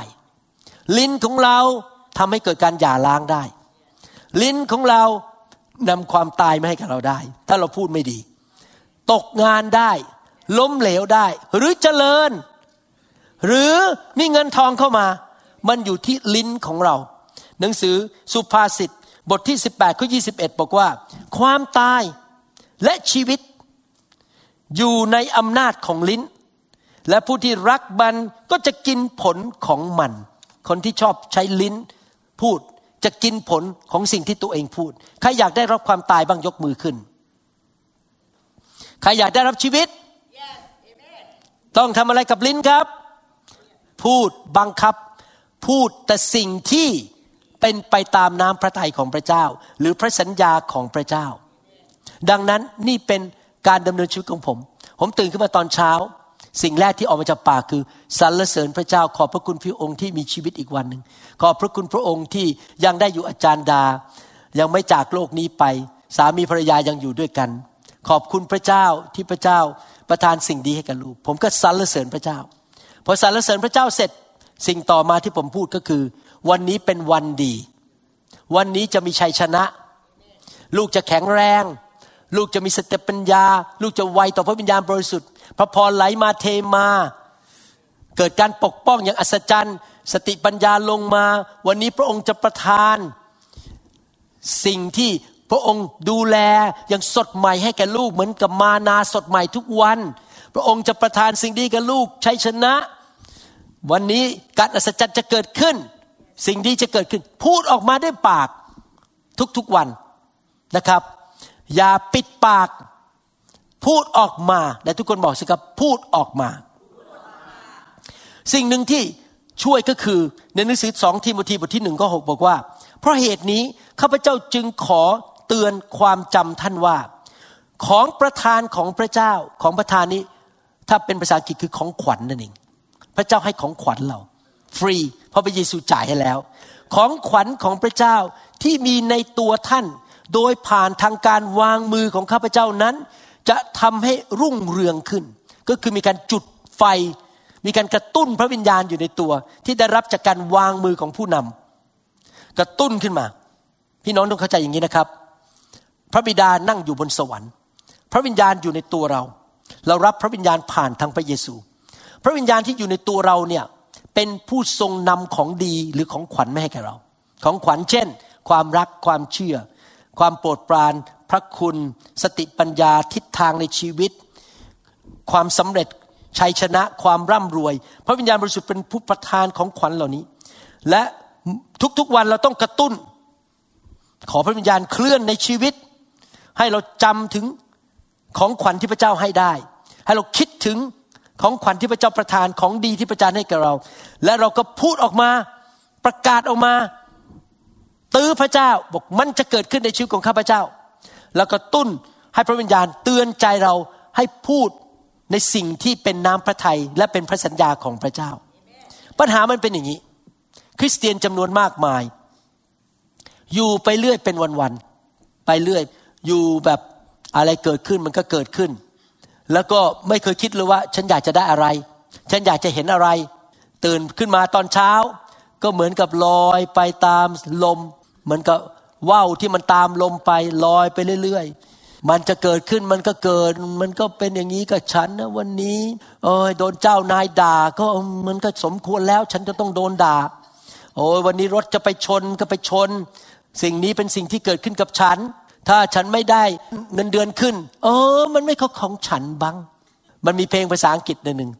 ลิ้นของเราทำให้เกิดการหย่าร้างได้ ลิ้นของเรา นำความตายมาให้กับเราได้ ถ้าเราพูดไม่ดี ตกงานได้ ล้มเหลวได้ หรือเจริญ หรือมีเงินทองเข้ามา มันอยู่ที่ลิ้นของเรา หนังสือสุภาษิตบทที่ 18ข้อ21 บอกว่า ความตายและชีวิต อยู่ในอำนาจของลิ้น และผู้ที่รักมันก็จะกินผลของมัน คนที่ชอบใช้ลิ้นพูด จะกินผลของสิ่งที่ตัวเองพูด ใครอยากได้รับความตายบ้างยกมือขึ้น ใครอยากได้รับชีวิตต้องทำอะไรกับลิ้นครับ พูดบังคับ พูดแต่สิ่งที่เป็นไปตามน้ำพระทัยของพระเจ้า หรือพระสัญญาของพระเจ้า ดังนั้นนี่เป็นการดำเนินชีวิตของผม ผมตื่นขึ้นมาตอนเช้า สิ่งแรกที่ออกมาจากปากคือสรรเสริญพระเจ้าขอบพระคุณพระองค์ที่มีชีวิตอีกวันหนึ่งขอบพระคุณพระองค์ที่ยังได้อยู่อาจารย์ดา ยังไม่จากโลกนี้ไป สามีภรรยายังอยู่ด้วยกัน ขอบคุณพระเจ้าที่พระเจ้าประทานสิ่งดีให้กับลูก ผมก็สรรเสริญพระเจ้าพอสรรเสริญพระเจ้าเสร็จสิ่งต่อมาที่ผมพูดก็คือ วันนี้เป็นวันดี วันนี้จะมีชัยชนะ ลูกจะแข็งแรง ลูกจะมีสติปัญญา ลูกจะไวต่อพระวิญญาณบริสุทธิ์พระพรไหลมาเทมา เกิดการปกป้องอย่างอัศจรรย์ สติปัญญาลงมา วันนี้พระองค์จะประทาน สิ่งที่พระองค์ดูแลอย่างสดใหม่ให้แก่ลูกเหมือนกับมานาสดใหม่ทุกวัน พระองค์จะประทานสิ่งดีกับลูกชัยชนะ วันนี้การอัศจรรย์จะเกิดขึ้น สิ่งดีจะเกิดขึ้น พูดออกมาด้วยปากทุกๆวันนะครับ อย่าปิดปาก พูดออกมาแต่ทุกคนบอกสิครับพูดออกมา สิ่งหนึ่งที่ช่วยก็คือในหนังสือสองทีโมธีบทที่หนึ่งข้อหบอกว่า เพราะเหตุนี้ข้าพเจ้าจึงขอเตือนความจำท่านว่า ของประธานของพระเจ้าของประธานนี้ ถ้าเป็นภาษาอังกฤษคือของขวัญนั่นเองพระเจ้าให้ของขวัญเรา ฟรีเพราะพระเยซูจ่ายให้แล้ว ของขวัญของพระเจ้าที่มีในตัวท่าน โดยผ่านทางการวางมือของข้าพเจ้านั้น จะทำให้รุ่งเรืองขึ้น ก็คือมีการจุดไฟ มีการกระตุ้นพระวิญญาณอยู่ในตัว ที่ได้รับจากการวางมือของผู้นำกระตุ้นขึ้นมา พี่น้องต้องเข้าใจอย่างนี้นะครับ พระบิดานั่งอยู่บนสวรรค์ พระวิญญาณอยู่ในตัวเรา เรารับพระวิญญาณผ่านทางพระเยซู พระวิญญาณที่อยู่ในตัวเราเนี่ยเป็นผู้ทรงนำของดีหรือของขวัญไม่ให้แก่เรา ของขวัญเช่น ความรักความเชื่อ ความโปรดปราน พระคุณ สติปัญญาทิศทางในชีวิต ความสำเร็จชัยชนะความร่ำรวย พระวิญญาณบริสุทธิ์เป็นผู้ประทานของขวัญเหล่านี้ และทุกๆวันเราต้องกระตุ้น ขอพระวิญญาณเคลื่อนในชีวิต ให้เราจำถึงของขวัญที่พระเจ้าให้ได้ ให้เราคิดถึงของขวัญที่พระเจ้าประทานของดีที่พระเจ้าให้กับเรา และเราก็พูดออกมาประกาศออกมา ตื้อพระเจ้าบอกมันจะเกิดขึ้นในชีวิตของข้าพเจ้า แล้วก็ตุ้นให้พระวิญญาณเตือนใจเราให้พูดในสิ่งที่เป็นน้ำพระทัยและเป็นพระสัญญาของพระเจ้า ปัญหามันเป็นอย่างนี้ คริสเตียนจำนวนมากมาย อยู่ไปเรื่อยเป็นวันๆไปเรื่อย อยู่แบบอะไรเกิดขึ้นมันก็เกิดขึ้น แล้วก็ไม่เคยคิดเลยว่า ฉันอยากจะได้อะไร ฉันอยากจะเห็นอะไร ตื่นขึ้นมาตอนเช้า ก็เหมือนกับลอยไปตามลม เหมือนกับว่าวที่มันตามลมไปลอยไปเรื่อยๆ มันจะเกิดขึ้นมันก็เกิด มันก็เป็นอย่างนี้กับฉันนะวันนี้ เออโดนเจ้านายด่า ก็มันก็สมควรแล้ว ฉันจะต้องโดนด่า โอ้ยวันนี้รถจะไปชนก็ไปชน สิ่งนี้เป็นสิ่งที่เกิดขึ้นกับฉัน ถ้าฉันไม่ได้เงินเดือนขึ้น เออ มันไม่เข้าของฉันบังมันมีเพลงภาษาอังกฤษหนึ่ง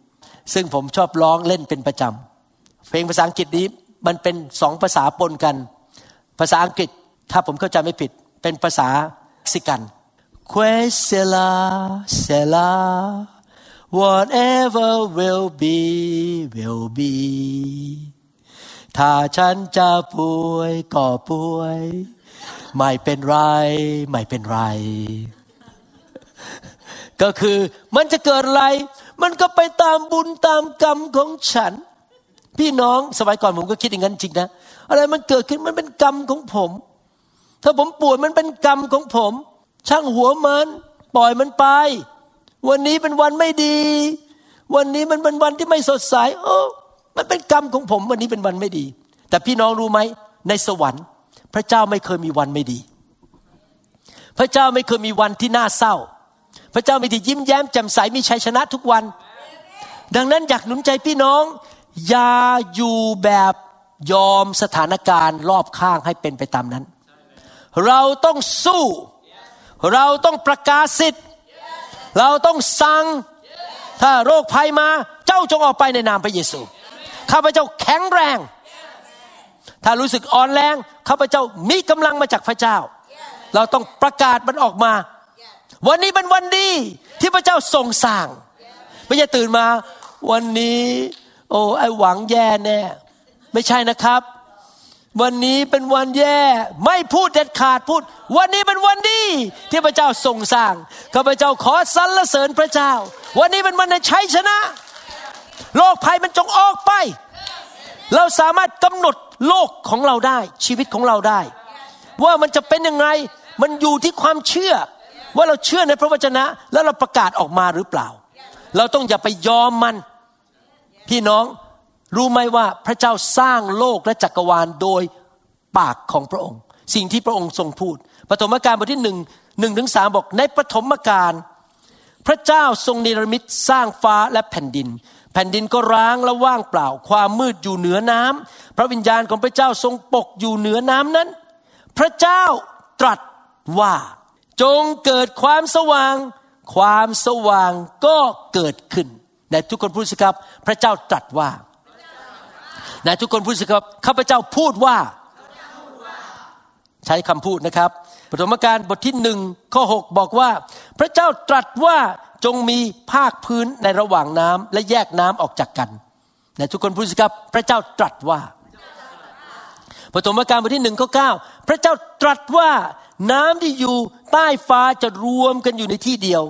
ซึ่งผมชอบร้องเล่นเป็นประจำเพลงภาษาอังกฤษนี้มันเป็นสองภาษาปนกัน ภาษาอังกฤษถ้าผมเข้าใจไม่ผิด เป็นภาษาเม็กซิกัน Quesela Sela whatever will be will be ถ้าฉันจะป่วยก็ป่วย ไม่เป็นไร ไม่เป็นไร ก็คือมันจะเกิดอะไร มันก็ไปตามบุญตามกรรมของฉัน พี่น้องสมัยก่อนผมก็คิดอย่างนั้นจริงนะ อะไรมันเกิดขึ้นมันเป็นกรรมของผม ถ้าผมป่วยมันเป็นกรรมของผม ช่างหัวมันปล่อยมันไป วันนี้เป็นวันไม่ดี วันนี้มันเป็นวันที่ไม่สดใสโอ้มันเป็นกรรมของผม วันนี้เป็นวันไม่ดี แต่พี่น้องรู้ไหมในสวรรค์ พระเจ้าไม่เคยมีวันไม่ดี พระเจ้าไม่เคยมีวันที่น่าเศร้า พระเจ้ามีแต่ยิ้มแย้มแจ่มใสมีชัยชนะทุกวัน ดังนั้นอยากหนุนใจพี่น้อง อย่าอยู่แบบ ยอมสถานการณ์รอบข้างให้เป็นไปตามนั้น เราต้องสู้ เราต้องประกาศสิทธิ์ เราต้องสั่ง ถ้าโรคภัยมา เจ้าจงออกไปในนามพระเยซู ข้าพเจ้าแข็งแรง ถ้ารู้สึกอ่อนแรง ข้าพเจ้ามีกำลังมาจากพระเจ้า เราต้องประกาศมันออกมา วันนี้เป็นวันดีที่พระเจ้าทรงสร้าง ไม่ใช่ตื่นมา วันนี้ โอ้ไอหวังแย่แน่ ไม่ใช่นะครับ วันนี้เป็นวันแย่ ไม่พูดเด็ดขาดพูด วันนี้เป็นวันดีที่พระเจ้าทรงสร้างข้าพเจ้าขอสรรเสริญพระเจ้า วันนี้เป็นวันในชัยชนะโรคภัยมันจงออกไป เราสามารถกำหนดโลกของเราได้ ชีวิตของเราได้ ว่ามันจะเป็นยังไงมันอยู่ที่ความเชื่อ ว่าเราเชื่อในพระวจนะ แล้วเราประกาศออกมาหรือเปล่า เราต้องอย่าไปยอมมัน พี่น้อง รู้ไหมว่าพระเจ้าสร้างโลกและจักรวาลโดยปากของพระองค์ สิ่งที่พระองค์ทรงพูดปฐมกาลบทที่หนึ่งหนึ่งถึงสามบอกในปฐมกาลพระเจ้าทรงนิรมิตสร้างฟ้าและแผ่นดิน แผ่นดินก็ร้างและว่างเปล่า ความมืดอยู่เหนือน้ำพระวิญญาณของพระเจ้าทรงปกอยู่เหนือน้ำนั้น พระเจ้าตรัสว่าจงเกิดความสว่าง ความสว่างก็เกิดขึ้นแต่ทุกคนพูดสิครับ พระเจ้าตรัสว่า ไหนทุกคนพูดสิครับข้าพเจ้าพูดว่า ใช้คำพูดนะครับปฐมกาลบทที่หนึ่งข้อ6บอกว่า พระเจ้าตรัสว่าจงมีภาคพื้นในระหว่างน้ำและแยกน้ำออกจากกันไหนทุกคนพูดสิครับ พระเจ้าตรัสว่าปฐมกาลบทที่หนึ่งข้อเก้าพระเจ้าตรัสว่าน้ำที่อยู่ใต้ฟ้าจะรวมกันอยู่ในที่เดียว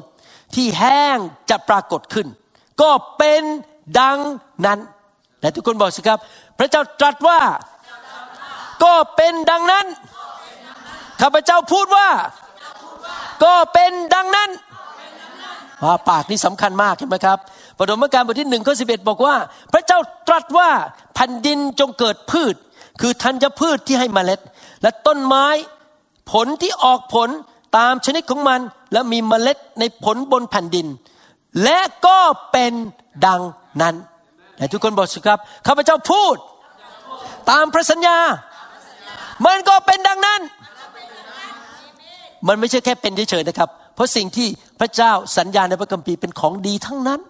ที่แห้งจะปรากฏขึ้น ก็เป็นดังนั้น แต่ทุกคนบอกสิครับ พระเจ้าตรัสว่า ก็เป็นดังนั้นข้าพเจ้าพูดว่า ก็เป็นดังนั้นว่าปากนี่สำคัญมากเห็นไหมครับปฐมกาลบทที่หนึ่งข้อสิบเอ็ดบอกว่า พระเจ้าตรัสว่าแผ่นดินจงเกิดพืช คือธัญพืชที่ให้เมล็ด และต้นไม้ผลที่ออกผลตามชนิดของมัน และมีเมล็ดในผลบนแผ่นดิน และก็เป็นดังนั้น แต่ทุกคนบอกสิครับข้าพเจ้าพูด ตามพระสัญญา มันก็เป็นดังนั้น มันไม่ใช่แค่เป็นเฉยๆนะครับ เพราะสิ่งที่พระเจ้าสัญญาในพระคัมภีร์เป็นของดีทั้งนั้น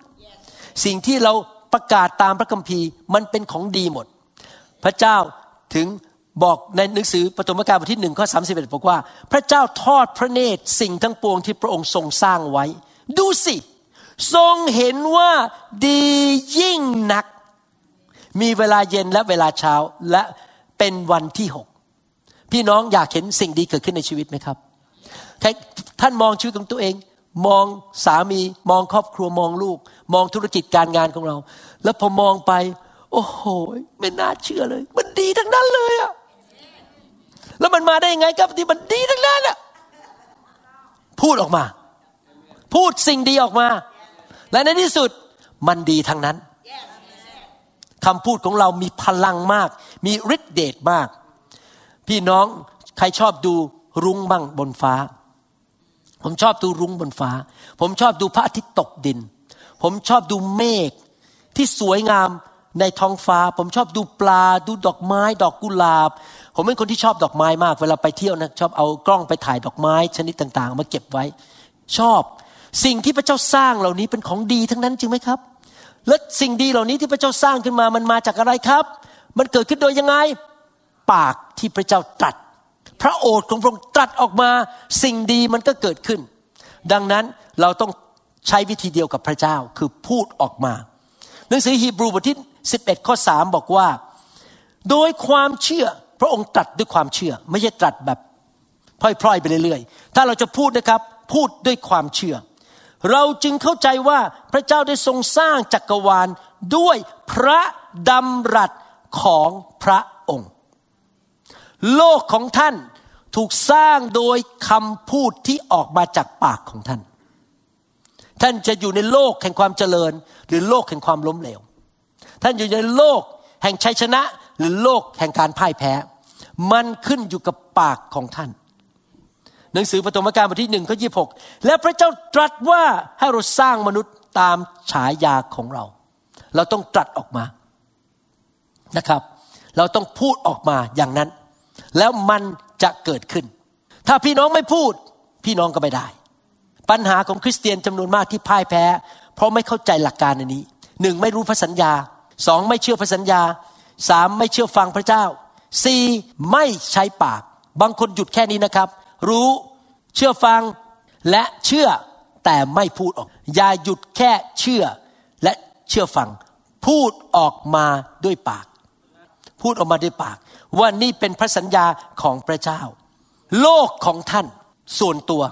สิ่งที่เราประกาศตามพระคัมภีร์มันเป็นของดีหมด พระเจ้าถึงบอกในหนังสือปฐมกาลบทที่หนึ่งข้อสามสิบเอ็ดบอกว่า พระเจ้าทอดพระเนตรสิ่งทั้งปวงที่พระองค์ทรงสร้างไว้ ดูสิ ทรงเห็นว่าดียิ่งนัก มีเวลาเย็นและเวลาเช้าและเป็นวันที่หกพี่น้องอยากเห็นสิ่งดีเกิดขึ้นในชีวิตไหมครับใครท่านมองชีวิตของตัวเอง มองสามีมองครอบครัวมองลูก มองธุรกิจการงานของเรา แล้วพอมองไป โอ้โห ไม่น่าเชื่อเลย มันดีทั้งนั้นเลยอะแล้วมันมาได้ยังไงครับที่มันดีทั้งนั้นอะพูดออกมา พูดสิ่งดีออกมา และในที่สุดมันดีทั้งนั้นคำพูดของเรามีพลังมาก มีฤทธิเดชมาก พี่น้องใครชอบดูรุ้งบ้างบนฟ้า ผมชอบดูรุ้งบนฟ้า ผมชอบดูพระอาทิตย์ตกดิน ผมชอบดูเมฆที่สวยงามในท้องฟ้า ผมชอบดูปลา ดูดอกไม้ ดอกกุหลาบ ผมเป็นคนที่ชอบดอกไม้มาก เวลาไปเที่ยวนะชอบเอากล้องไปถ่ายดอกไม้ชนิดต่าง ๆ มาเก็บไว้ ชอบ สิ่งที่พระเจ้าสร้างเหล่านี้เป็นของดีทั้งนั้นจริงไหมครับ และสิ่งดีเหล่านี้ที่พระเจ้าสร้างขึ้นมามันมาจากอะไรครับ มันเกิดขึ้นโดยยังไง ปากที่พระเจ้าตรัส พระโอษฐ์ของพระองค์ตรัสออกมา สิ่งดีมันก็เกิดขึ้น ดังนั้นเราต้องใช้วิธีเดียวกับพระเจ้าคือพูดออกมา หนังสือฮีบรูบทที่ 11 ข้อ 3 บอกว่า โดยความเชื่อพระองค์ตรัสด้วยความเชื่อ ไม่ใช่ตรัสแบบพล่อยๆไปเรื่อยๆ ถ้าเราจะพูดนะครับ พูดด้วยความเชื่อ เราจึงเข้าใจว่าพระเจ้าได้ทรงสร้างจักรวาลด้วยพระดำรัสของพระองค์ โลกของท่านถูกสร้างโดยคำพูดที่ออกมาจากปากของท่าน ท่านจะอยู่ในโลกแห่งความเจริญ หรือโลกแห่งความล้มเหลว ท่านอยู่ในโลกแห่งชัยชนะ หรือโลกแห่งการพ่ายแพ้ มันขึ้นอยู่กับปากของท่าน หนังสือปฐมกาลบทที่หนึ่งข้อยี่หกและพระเจ้าตรัสว่าให้เราสร้างมนุษย์ตามฉายาของเรา เราต้องตรัสออกมานะครับ เราต้องพูดออกมาอย่างนั้น แล้วมันจะเกิดขึ้น ถ้าพี่น้องไม่พูด พี่น้องก็ไม่ได้ ปัญหาของคริสเตียนจำนวนมากที่พ่ายแพ้ เพราะไม่เข้าใจหลักการอันนี้หนึ่งไม่รู้พระสัญญาสองไม่เชื่อพระสัญญาสามไม่เชื่อฟังพระเจ้าสี่ไม่ใช้ปาก บางคนหยุดแค่นี้นะครับ รู้เชื่อฟังและเชื่อแต่ไม่พูดออก อย่าหยุดแค่เชื่อและเชื่อฟัง พูดออกมาด้วยปาก พูดออกมาด้วยปาก ว่านี่เป็นพระสัญญาของพระเจ้า โลกของท่านส่วนตัว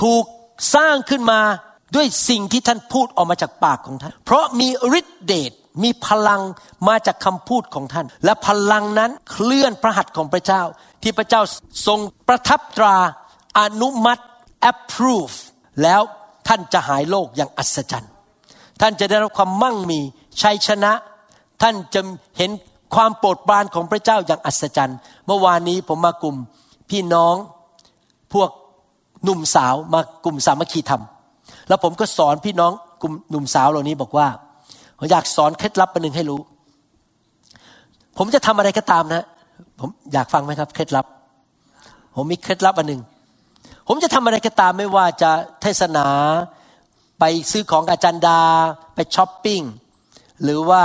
ถูกสร้างขึ้นมาด้วยสิ่งที่ท่านพูดออกมาจากปากของท่าน เพราะมีฤทธิเดช มีพลังมาจากคำพูดของท่าน และพลังนั้นเคลื่อนพระหัตถ์ของพระเจ้า ที่พระเจ้าทรงประทับตราอนุมัติ approve แล้วท่านจะหายโรคอย่างอัศจรรย์ ท่านจะได้รับความมั่งมีชัยชนะ ท่านจะเห็นความโปรดปรานของพระเจ้าอย่างอัศจรรย์ เมื่อวานนี้ผมมากลุ่มพี่น้องพวกหนุ่มสาวมากลุ่มสามัคคีธรรม แล้วผมก็สอนพี่น้องกลุ่มหนุ่มสาวเหล่านี้บอกว่า ผมอยากสอนเคล็ดลับประหนึ่งให้รู้ ผมจะทำอะไรก็ตามนะ ผมอยากฟังไหมครับ เคล็ดลับ ผมมีเคล็ดลับอันหนึ่งผมจะทำอะไรก็ตามไม่ว่าจะเทศนา ไปซื้อของอาจารย์ดา ไปช้อปปิ้งหรือว่า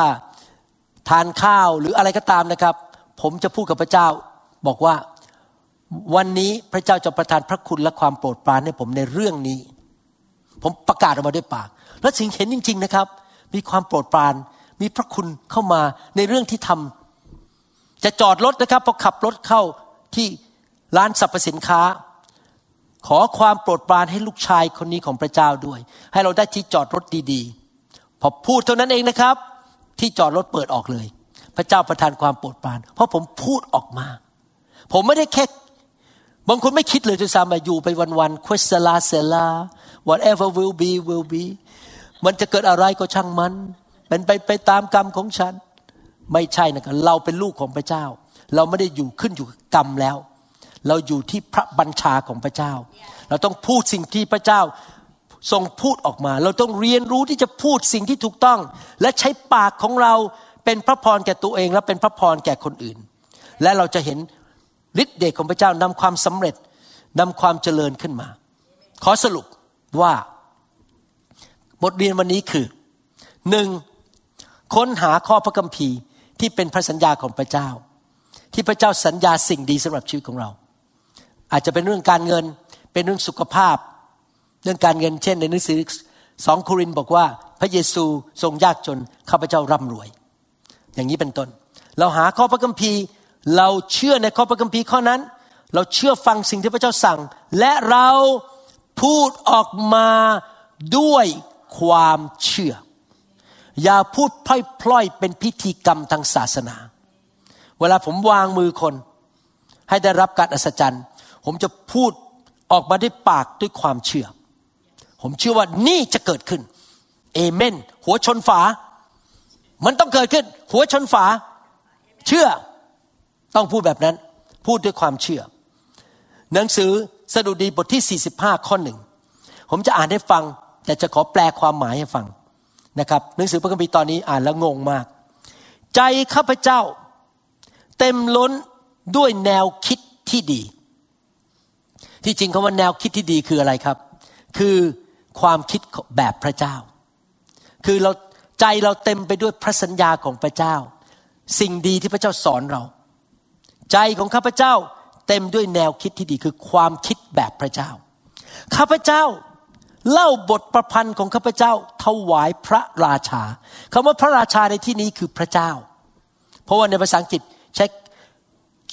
ทานข้าวหรืออะไรก็ตามนะครับ ผมจะพูดกับพระเจ้า บอกว่าวันนี้พระเจ้าจะประทานพระคุณและความโปรดปรานให้ผมในเรื่องนี้ ผมประกาศออกมาด้วยปาก และสิ่งเห็นจริง ๆนะครับ มีความโปรดปราน มีพระคุณเข้ามาในเรื่องที่ทำจะจอดรถนะครับพอขับรถเข้าที่ร้านสรรพสินค้า ขอความโปรดปรานให้ลูกชายคนนี้ของพระเจ้าด้วย ให้เราได้ที่จอดรถดีๆ พอพูดเท่านั้นเองนะครับ ที่จอดรถเปิดออกเลย พระเจ้าประทานความโปรดปราน เพราะผมพูดออกมา ผมไม่ได้แค่บางคนไม่คิดเลยจะซ้ำมาอยู่ไปวันๆ quest la s e l a whatever will be will be มันจะเกิดอะไรก็ช่างมัน เป็นไปไปตามกรรมของฉัน ไม่ใช่นะครับเราเป็นลูกของพระเจ้า เราไม่ได้อยู่ขึ้นอยู่กับกรรมแล้ว เราอยู่ที่พระบัญชาของพระเจ้า เราต้องพูดสิ่งที่พระเจ้าทรงพูดออกมา เราต้องเรียนรู้ที่จะพูดสิ่งที่ถูกต้อง และใช้ปากของเราเป็นพระพรแก่ตัวเองและเป็นพระพรแก่คนอื่น และเราจะเห็นฤทธิ์เดชของพระเจ้านำความสำเร็จนำความเจริญขึ้นมา ขอสรุปว่า บทเรียนวันนี้คือหนึ่งค้นหาข้อพระคัมภีร์ที่เป็นพระสัญญาของพระเจ้า ที่พระเจ้าสัญญาสิ่งดีสำหรับชีวิตของเรา อาจจะเป็นเรื่องการเงินเป็นเรื่องสุขภาพ เรื่องการเงินเช่น ในหนังสือสองโครินบอกว่าพระเยซูทรงยากจนข้าพเจ้าร่ำรวย อย่างนี้เป็นต้น เราหาข้อพระคัมภีร์ เราเชื่อในข้อพระคัมภีร์ข้อนั้น เราเชื่อฟังสิ่งที่พระเจ้าสั่ง และเราพูดออกมาด้วย ความเชื่อ อย่าพูดพล่อยๆเป็นพิธีกรรมทางศาสนา เวลาผมวางมือคน ให้ได้รับการอัศจรรย์ ผมจะพูดออกมาด้วยปากด้วยความเชื่อ ผมเชื่อว่านี่จะเกิดขึ้นเอเมน หัวชนฝา มันต้องเกิดขึ้น หัวชนฝา เชื่อต้องพูดแบบนั้น พูดด้วยความเชื่อ หนังสือสดุดีบทที่ 45 ข้อหนึ่ง ผมจะอ่านให้ฟัง แต่จะขอแปลความหมายให้ฟังนะครับ หนังสือพระคัมภีร์ตอนนี้อ่านแล้วงงมาก ใจข้าพเจ้า เต็มล้นด้วยแนวคิดที่ดี ที่จริงคำว่าแนวคิดที่ดีคืออะไรครับ คือความคิดแบบพระเจ้า คือเราใจเราเต็มไปด้วยพระสัญญาของพระเจ้า สิ่งดีที่พระเจ้าสอนเรา ใจของข้าพเจ้าเต็มด้วยแนวคิดที่ดีคือความคิดแบบพระเจ้า ข้าพเจ้า เล่าบทประพันธ์ของข้าพเจ้าถวายพระราชาคำว่าพระราชาในที่นี้คือพระเจ้า เพราะว่าในภาษาอังกฤษใช้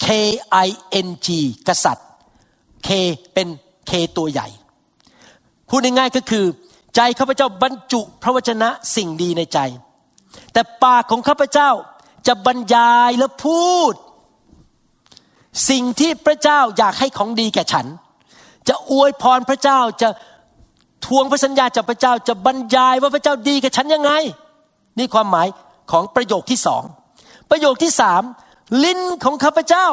K I N G กษัตริย์ K เป็น K ตัวใหญ่ พูดง่ายๆก็คือ ใจข้าพเจ้าบรรจุพระวจนะสิ่งดีในใจ แต่ปากของข้าพเจ้าจะบรรยายและพูด สิ่งที่พระเจ้าอยากให้ของดีแก่ฉัน จะอวยพรพระเจ้าจะ ทวงพระสัญญาจากพระเจ้าจะบรรยายว่าพระเจ้าดีกับฉันยังไง นี่ความหมายของประโยคที่สองประโยคที่สามลิ้นของข้าพเจ้า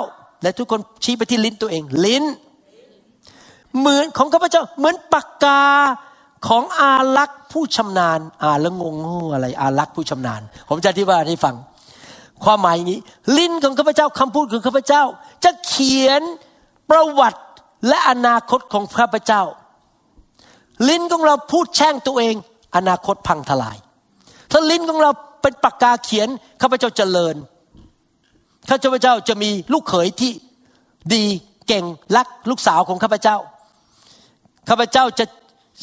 และทุกคนชี้ไปที่ลิ้นตัวเอง ลิ้น เหมือนของข้าพเจ้า เหมือนปากกาของอาลักษ์ผู้ชำนาญ อ่านแล้วงงอะไร อาลักษ์ผู้ชำนาญ ผมจะอธิบายให้ฟัง ความหมายอย่างนี้ ลิ้นของข้าพเจ้าคำพูดของข้าพเจ้า จะเขียนประวัติและอนาคตของข้าพเจ้า ลิ้นของเราพูดแช่งตัวเอง อนาคตพังทลาย ถ้าลิ้นของเราเป็นปากกาเขียนข้าพเจ้าเจริญข้าพเจ้าจะมีลูกเขยที่ดีเก่งรักลูกสาวของข้าพเจ้าข้าพเจ้าจะ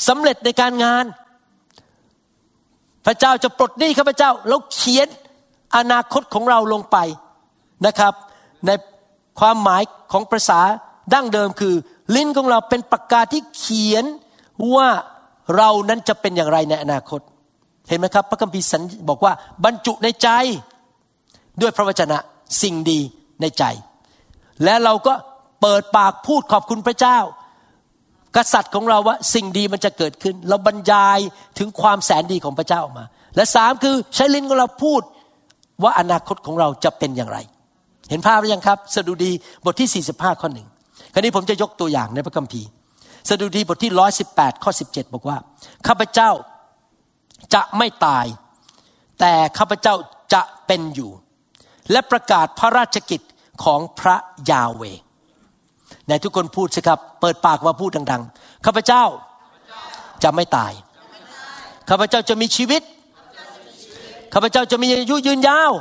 สำเร็จในการงาน พระเจ้าจะปลดหนี้ข้าพเจ้าแล้วเขียนอนาคตของเราลงไปนะครับ ในความหมายของภาษาดั้งเดิมคือ ลิ้นของเราเป็นปากกาที่เขียน ว่าเรานั้นจะเป็นอย่างไรในอนาคต เห็นไหมครับ พระคัมภีร์สัญบอกว่าบรรจุในใจด้วยพระวจนะสิ่งดีในใจ และเราก็เปิดปากพูดขอบคุณพระเจ้า กษัตริย์ของเราว่าสิ่งดีมันจะเกิดขึ้น เราบรรยายถึงความแสนดีของพระเจ้าออกมา และสามคือใช้ลิ้นของเราพูดว่าอนาคตของเราจะเป็นอย่างไร เห็นภาพหรือยังครับ สดุดีบทที่ 45 ข้อหนึ่งคราวนี้ผมจะยกตัวอย่างในพระคัมภีร์ สดุดีบทที่118ข้อ17บอกว่าข้าพเจ้าจะไม่ตาย แต่ข้าพเจ้าจะเป็นอยู่ และประกาศพระราชกิจของพระยาเวในทุกคนพูดสิครับ เปิดปากมาพูดดัง ๆข้าพเจ้าจะไม่ตายข้าพเจ้าจะมีชีวิตข้าพเจ้าจะมีอายุยืนยาว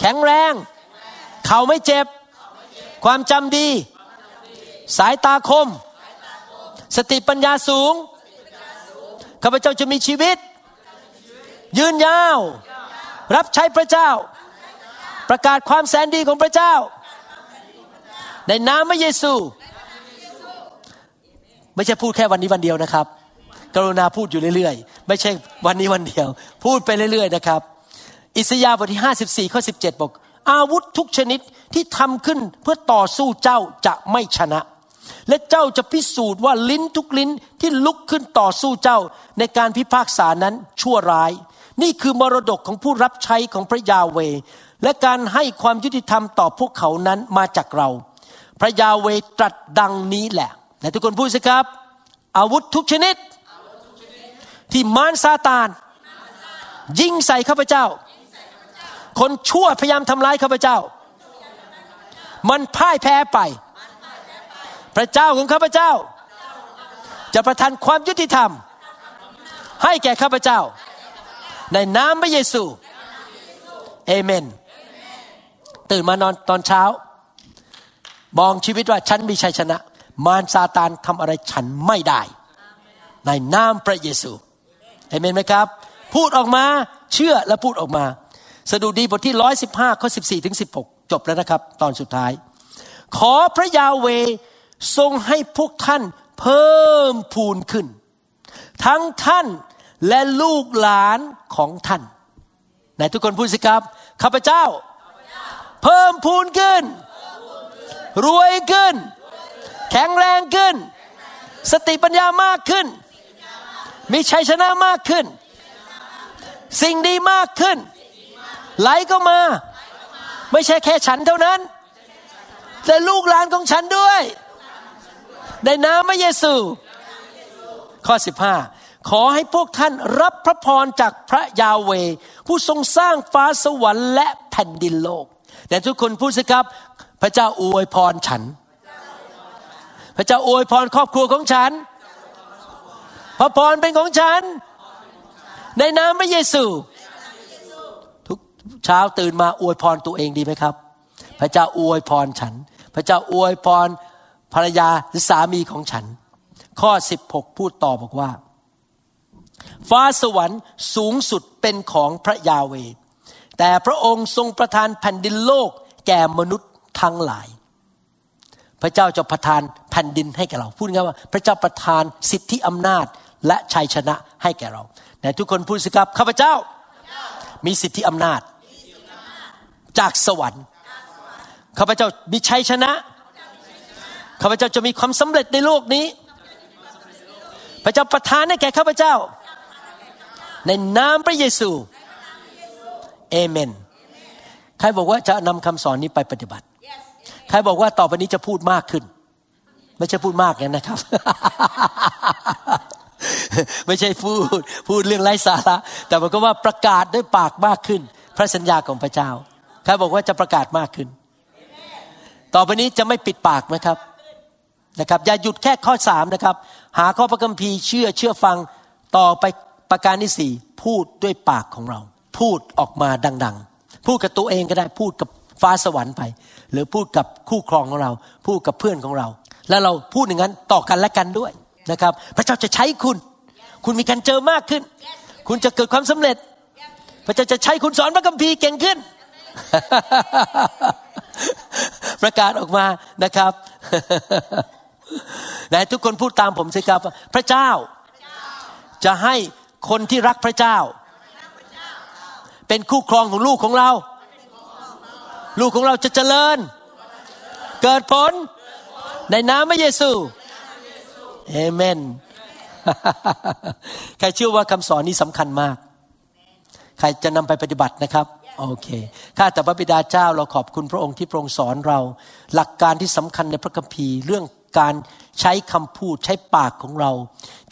แข็งแรง เขาไม่เจ็บ ความจำดี สายตาคม สติปัญญาสูง ข้าพเจ้าจะมีชีวิต ยืนยาว รับใช้พระเจ้า ประกาศความแสนดีของพระเจ้า ในนามพระเยซู ไม่ใช่พูดแค่วันนี้วันเดียวนะครับ กรุณาพูดอยู่เรื่อยๆ ไม่ใช่วันนี้วันเดียว พูดไปเรื่อย ๆ นะครับ อิสยาห์บทที่ 54 ข้อ 17 บอกอาวุธทุกชนิดที่ทำขึ้นเพื่อต่อสู้เจ้าจะไม่ชนะ และเจ้าจะพิสูจน์ว่าลิ้นทุกลิ้นที่ลุกขึ้นต่อสู้เจ้าในการพิพากษานั้นชั่วร้าย นี่คือมรดกของผู้รับใช้ของพระยาเว และการให้ความยุติธรรมต่อพวกเขานั้นมาจากเรา พระยาเวตรัสดังนี้แหละไหนทุกคนพูดสิครับ อาวุธทุกชนิด ที่มารซาตาน ยิงใส่ข้าพเจ้า คนชั่วพยายามทำร้ายข้าพเจ้า มันพ่ายแพ้ไป พระเจ้าของข้าพเจ้า จะประทานความยุติธรรม ให้แก่ข้าพเจ้า ในนามพระเยซูเอเมน ตื่นมานอนตอนเช้า มองชีวิตว่าฉันมีชัยชนะ มารซาตานทำอะไรฉันไม่ได้ ในนามพระเยซูเอเมนไหมครับ พูดออกมาเชื่อและพูดออกมา สดุดีบทที่115ข้อ14ถึง16จบแล้วนะครับ ตอนสุดท้าย ขอพระยาเว ทรงให้พวกท่านเพิ่มพูนขึ้น ทั้งท่านและลูกหลานของท่านไหนทุกคนพูดสิครับข้าพเจ้า เพิ่มพูนขึ้น รวยขึ้น แข็งแรงขึ้น สติปัญญามากขึ้น มีชัยชนะมากขึ้น สิ่งดีมากขึ้น ไหลก็มา ไม่ใช่แค่ฉันเท่านั้น แต่ลูกหลานของฉันด้วย ในนามพระเยซู ข้อ 15 ขอให้พวกท่านรับพระพรจากพระยาเว ผู้ทรงสร้างฟ้าสวรรค์และแผ่นดินโลก แต่ทุกคนพูดสิครับ พระเจ้าอวยพรฉัน พระเจ้าอวยพรครอบครัวของฉัน พระพรเป็นของฉัน ในนามพระเยซู ทุกเช้าตื่นมาอวยพรตัวเองดีไหมครับ พระเจ้าอวยพรฉัน พระเจ้าอวยพร ภรรยาหรือสามีของฉัน ข้อ 16 พูดต่อบอกว่า ฟ้าสวรรค์สูงสุดเป็นของพระยาเว แต่พระองค์ทรงประทานแผ่นดินโลกแก่มนุษย์ทั้งหลาย พระเจ้าจะประทานแผ่นดินให้แก่เรา พูดง่ายว่า พระเจ้าประทานสิทธิอำนาจและชัยชนะให้แก่เราแต่ทุกคนพูดสิครับข้าพเจ้า มีสิทธิอำนาจ จากสวรรค์ข้าพเจ้ามีชัยชนะ ข้าพเจ้าจะมีความสำเร็จในโลกนี้ พระเจ้าประทานให้แก่ข้าพเจ้า ในนามพระเยซูเอเมน ใครบอกว่าจะนำคำสอนนี้ไปปฏิบัติ ใครบอกว่าต่อไปนี้จะพูดมากขึ้น ไม่ใช่พูดมากอย่างนะครับ ไม่ใช่พูดพูดเรื่องไร้สาระ แต่มันก็ว่าประกาศด้วยปากมากขึ้น พระสัญญาของพระเจ้า ใครบอกว่าจะประกาศมากขึ้น ต่อไปนี้จะไม่ปิดปากนะครับ นะครับอย่าหยุดแค่ข้อสามนะครับ หาข้อพระคัมภีร์เชื่อเชื่อฟังต่อไปประการที่สี่พูดด้วยปากของเรา พูดออกมาดัง ๆ พูดกับตัวเองก็ได้พูดกับฟ้าสวรรค์ไป หรือพูดกับคู่ครองของเรา พูดกับเพื่อนของเรา แล้วเราพูดอย่างนั้นต่อกันและกันด้วยนะครับ พระเจ้าจะใช้คุณ คุณมีการเจอมากขึ้น คุณจะเกิดความสำเร็จ พระเจ้าจะใช้คุณสอนพระคัมภีร์เก่งขึ้น ประกาศออกมานะครับ ไหนทุกคนพูดตามผมสิครับพระเจ้า จะให้คนที่รักพระเจ้า เป็นคู่ครองของลูกของเรา ลูกของเราจะเจริญ เกิดผลในนามพระเยซูเอเมนใครเชื่อว่าคำสอนนี้สำคัญมาก ใครจะนำไปปฏิบัตินะครับโอเคข้าแต่พระบิดาเจ้าเราขอบคุณพระองค์ที่พระองค์สอนเรา หลักการที่สำคัญในพระคัมภีร์เรื่อง การใช้คำพูดใช้ปากของเรา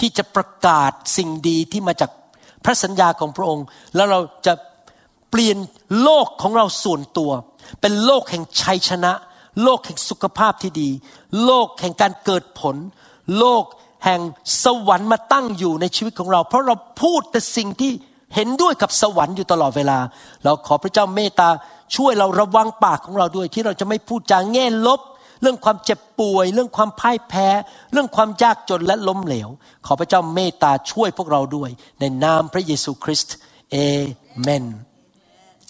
ที่จะประกาศสิ่งดีที่มาจากพระสัญญาของพระองค์ แล้วเราจะเปลี่ยนโลกของเราส่วนตัว เป็นโลกแห่งชัยชนะ โลกแห่งสุขภาพที่ดี โลกแห่งการเกิดผล โลกแห่งสวรรค์มาตั้งอยู่ในชีวิตของเรา เพราะเราพูดแต่สิ่งที่เห็นด้วยกับสวรรค์อยู่ตลอดเวลา เราขอพระเจ้าเมตตาช่วยเราระวังปากของเราด้วย ที่เราจะไม่พูดจาแง่ลบ เรื่องความเจ็บป่วย เรื่องความพ่ายแพ้ เรื่องความยากจนและล้มเหลว ขอพระเจ้าเมตตาช่วยพวกเราด้วย ในนามพระเยซูคริสต์เอเมน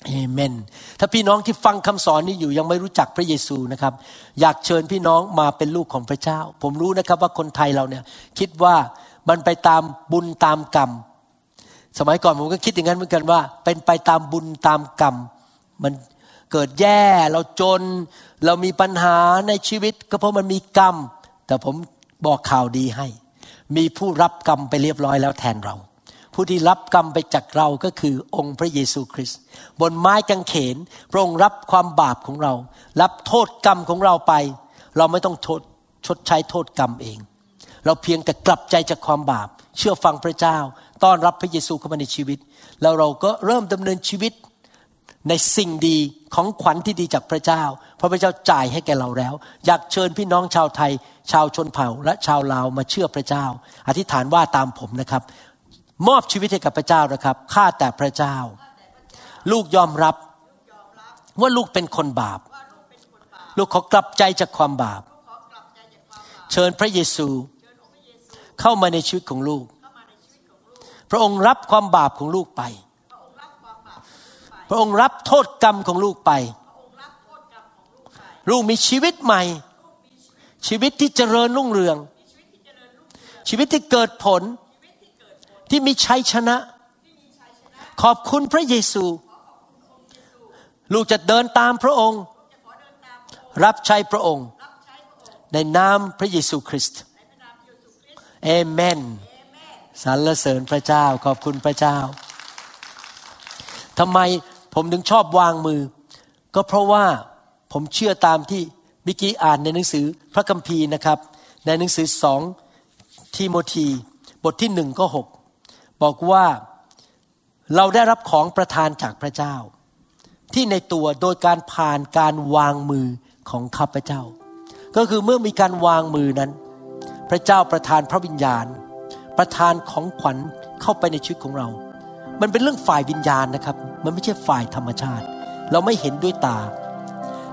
เอเมน ถ้าพี่น้องที่ฟังคำสอนนี้อยู่ยังไม่รู้จักพระเยซูนะครับ อยากเชิญพี่น้องมาเป็นลูกของพระเจ้า ผมรู้นะครับว่าคนไทยเราเนี่ยคิดว่ามันไปตามบุญตามกรรม สมัยก่อนผมก็คิดอย่างนั้นเหมือนกันว่า เป็นไปตามบุญตามกรรม มัน เกิดแย่เราจน เรามีปัญหาในชีวิต ก็เพราะมันมีกรรม แต่ผมบอกข่าวดีให้ มีผู้รับกรรมไปเรียบร้อยแล้วแทนเรา ผู้ที่รับกรรมไปจากเราก็คือองค์พระเยซูคริสต์บนไม้กางเขนพระองค์รับความบาปของเรา รับโทษกรรมของเราไป เราไม่ต้องโทษชดใช้โทษกรรมเอง เราเพียงแต่กลับใจจากความบาป เชื่อฟังพระเจ้า ต้อนรับพระเยซูเข้ามาในชีวิต แล้วเราก็เริ่มดำเนินชีวิต ในสิ่งดีของขวัญที่ดีจากพระเจ้า เพราะพระเจ้าจ่ายให้แก่เราแล้ว อยากเชิญพี่น้องชาวไทย ชาวชนเผ่า และชาวลาวมาเชื่อพระเจ้า อธิษฐานว่าตามผมนะครับ มอบชีวิตให้กับพระเจ้านะครับข้าแต่พระเจ้า ลูกยอมรับ ว่าลูกเป็นคนบาป ลูกขอกลับใจจากความบาป เชิญพระเยซู เข้ามาในชีวิตของลูก พระองค์รับความบาปของลูกไป พระองค์รับโทษกรรมของลูกไป ลูกมีชีวิตใหม่ ชีวิตที่เจริญรุ่งเรือง ชีวิตที่เกิดผลที่มีชัยชนะ ขอบคุณพระเยซู ลูกจะเดินตามพระองค์ รับใช้พระองค์ ในนามพระเยซูคริสต์เอเมนสรรเสริญพระเจ้าขอบคุณพระเจ้าทำไม ผมถึงชอบวางมือ ก็เพราะว่าผมเชื่อตามที่บิกี้อ่านในหนังสือพระคัมภีร์นะครับ ในหนังสือสองทีโมธีบทที่หนึ่งก็หกบอกว่าเราได้รับของประทานจากพระเจ้า ที่ในตัวโดยการผ่านการวางมือของข้าพเจ้า ก็คือเมื่อมีการวางมือนั้น พระเจ้าประทานพระวิญญาณ ประทานของขวัญเข้าไปในชีวิตของเรา มันเป็นเรื่องฝ่ายวิญญาณนะครับ มันไม่ใช่ฝ่ายธรรมชาติ เราไม่เห็นด้วยตา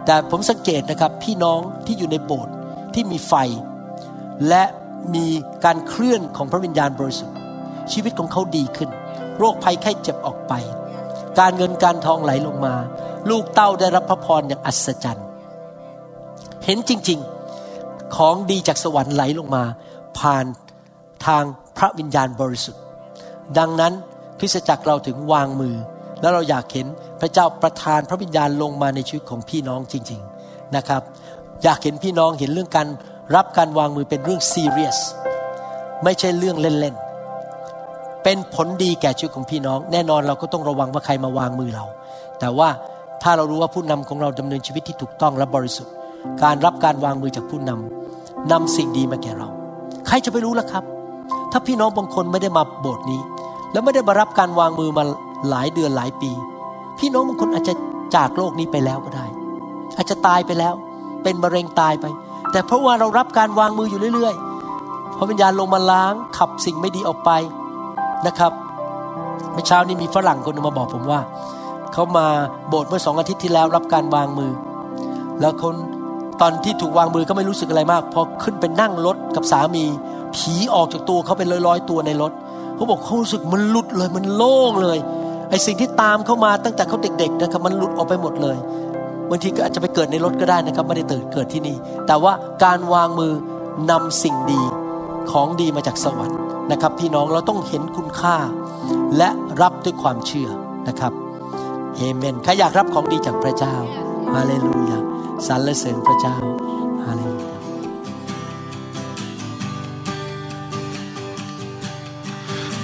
แต่ผมสังเกตนะครับพี่น้องที่อยู่ในโบสถ์ที่มีไฟ และมีการเคลื่อนของพระวิญญาณบริสุทธิ์ ชีวิตของเขาดีขึ้น โรคภัยไข้เจ็บออกไป การเงินการทองไหลลงมา ลูกเต้าได้รับพระพรอย่างอัศจรรย์เห็นจริงๆของดีจากสวรรค์ไหลลงมา ผ่านทางพระวิญญาณบริสุทธิ์ ดังนั้น คริสตจักรเราถึงวางมือ แล้วเราอยากเห็นพระเจ้าประทานพระวิญญาณลงมาในชีวิตของพี่น้องจริง ๆนะครับ อยากเห็นพี่น้องเห็นเรื่องการรับการวางมือเป็นเรื่องซีเรียสไม่ใช่เรื่องเล่นๆเป็นผลดีแก่ชีวิตของพี่น้อง แน่นอนเราก็ต้องระวังว่าใครมาวางมือเรา แต่ว่าถ้าเรารู้ว่าผู้นำของเราดำเนินชีวิตที่ถูกต้องและบริสุทธิ์ การรับการวางมือจากผู้นำนำสิ่งดีมาแก่เรา ใครจะไปรู้ล่ะครับ ถ้าพี่น้องบางคนไม่ได้มาโบสถ์นี้ แล้วไม่ได้มารับการวางมือมาหลายเดือนหลายปี พี่น้องบางคนอาจจะจากโลกนี้ไปแล้วก็ได้ อาจจะตายไปแล้ว เป็นมะเร็งตายไป แต่เพราะว่าเรารับการวางมืออยู่เรื่อยๆพระวิญญาณลงมาล้างขับสิ่งไม่ดีออกไปนะครับเมื่อเช้านี้มีฝรั่งคนหนึงมาบอกผมว่าเขามาโบสถ์เมื่อสองอาทิตย์ที่แล้วรับการวางมือ แล้วคนตอนที่ถูกวางมือก็ไม่รู้สึกอะไรมากพอขึ้นไปนั่งรถกับสามี ผีออกจากตัวเขาเป็นร้อยๆตัวในรถ เขาบอกเขารู้สึกมันหลุดเลยมันโล่งเลยไอสิ่งที่ตามเข้ามาตั้งแต่เขาเด็กๆนะครับมันหลุดออกไปหมดเลยบางทีก็อาจจะไปเกิดในรถก็ได้นะครับไม่ได้ตื่นเกิดที่นี่ แต่ว่าการวางมือนำสิ่งดีของดีมาจากสวรรค์นะครับ พี่น้องเราต้องเห็นคุณค่า และรับด้วยความเชื่อนะครับเอเมนใครอยากรับของดีจากพระเจ้าฮาเลลูยาสรรเสริญพระเจ้า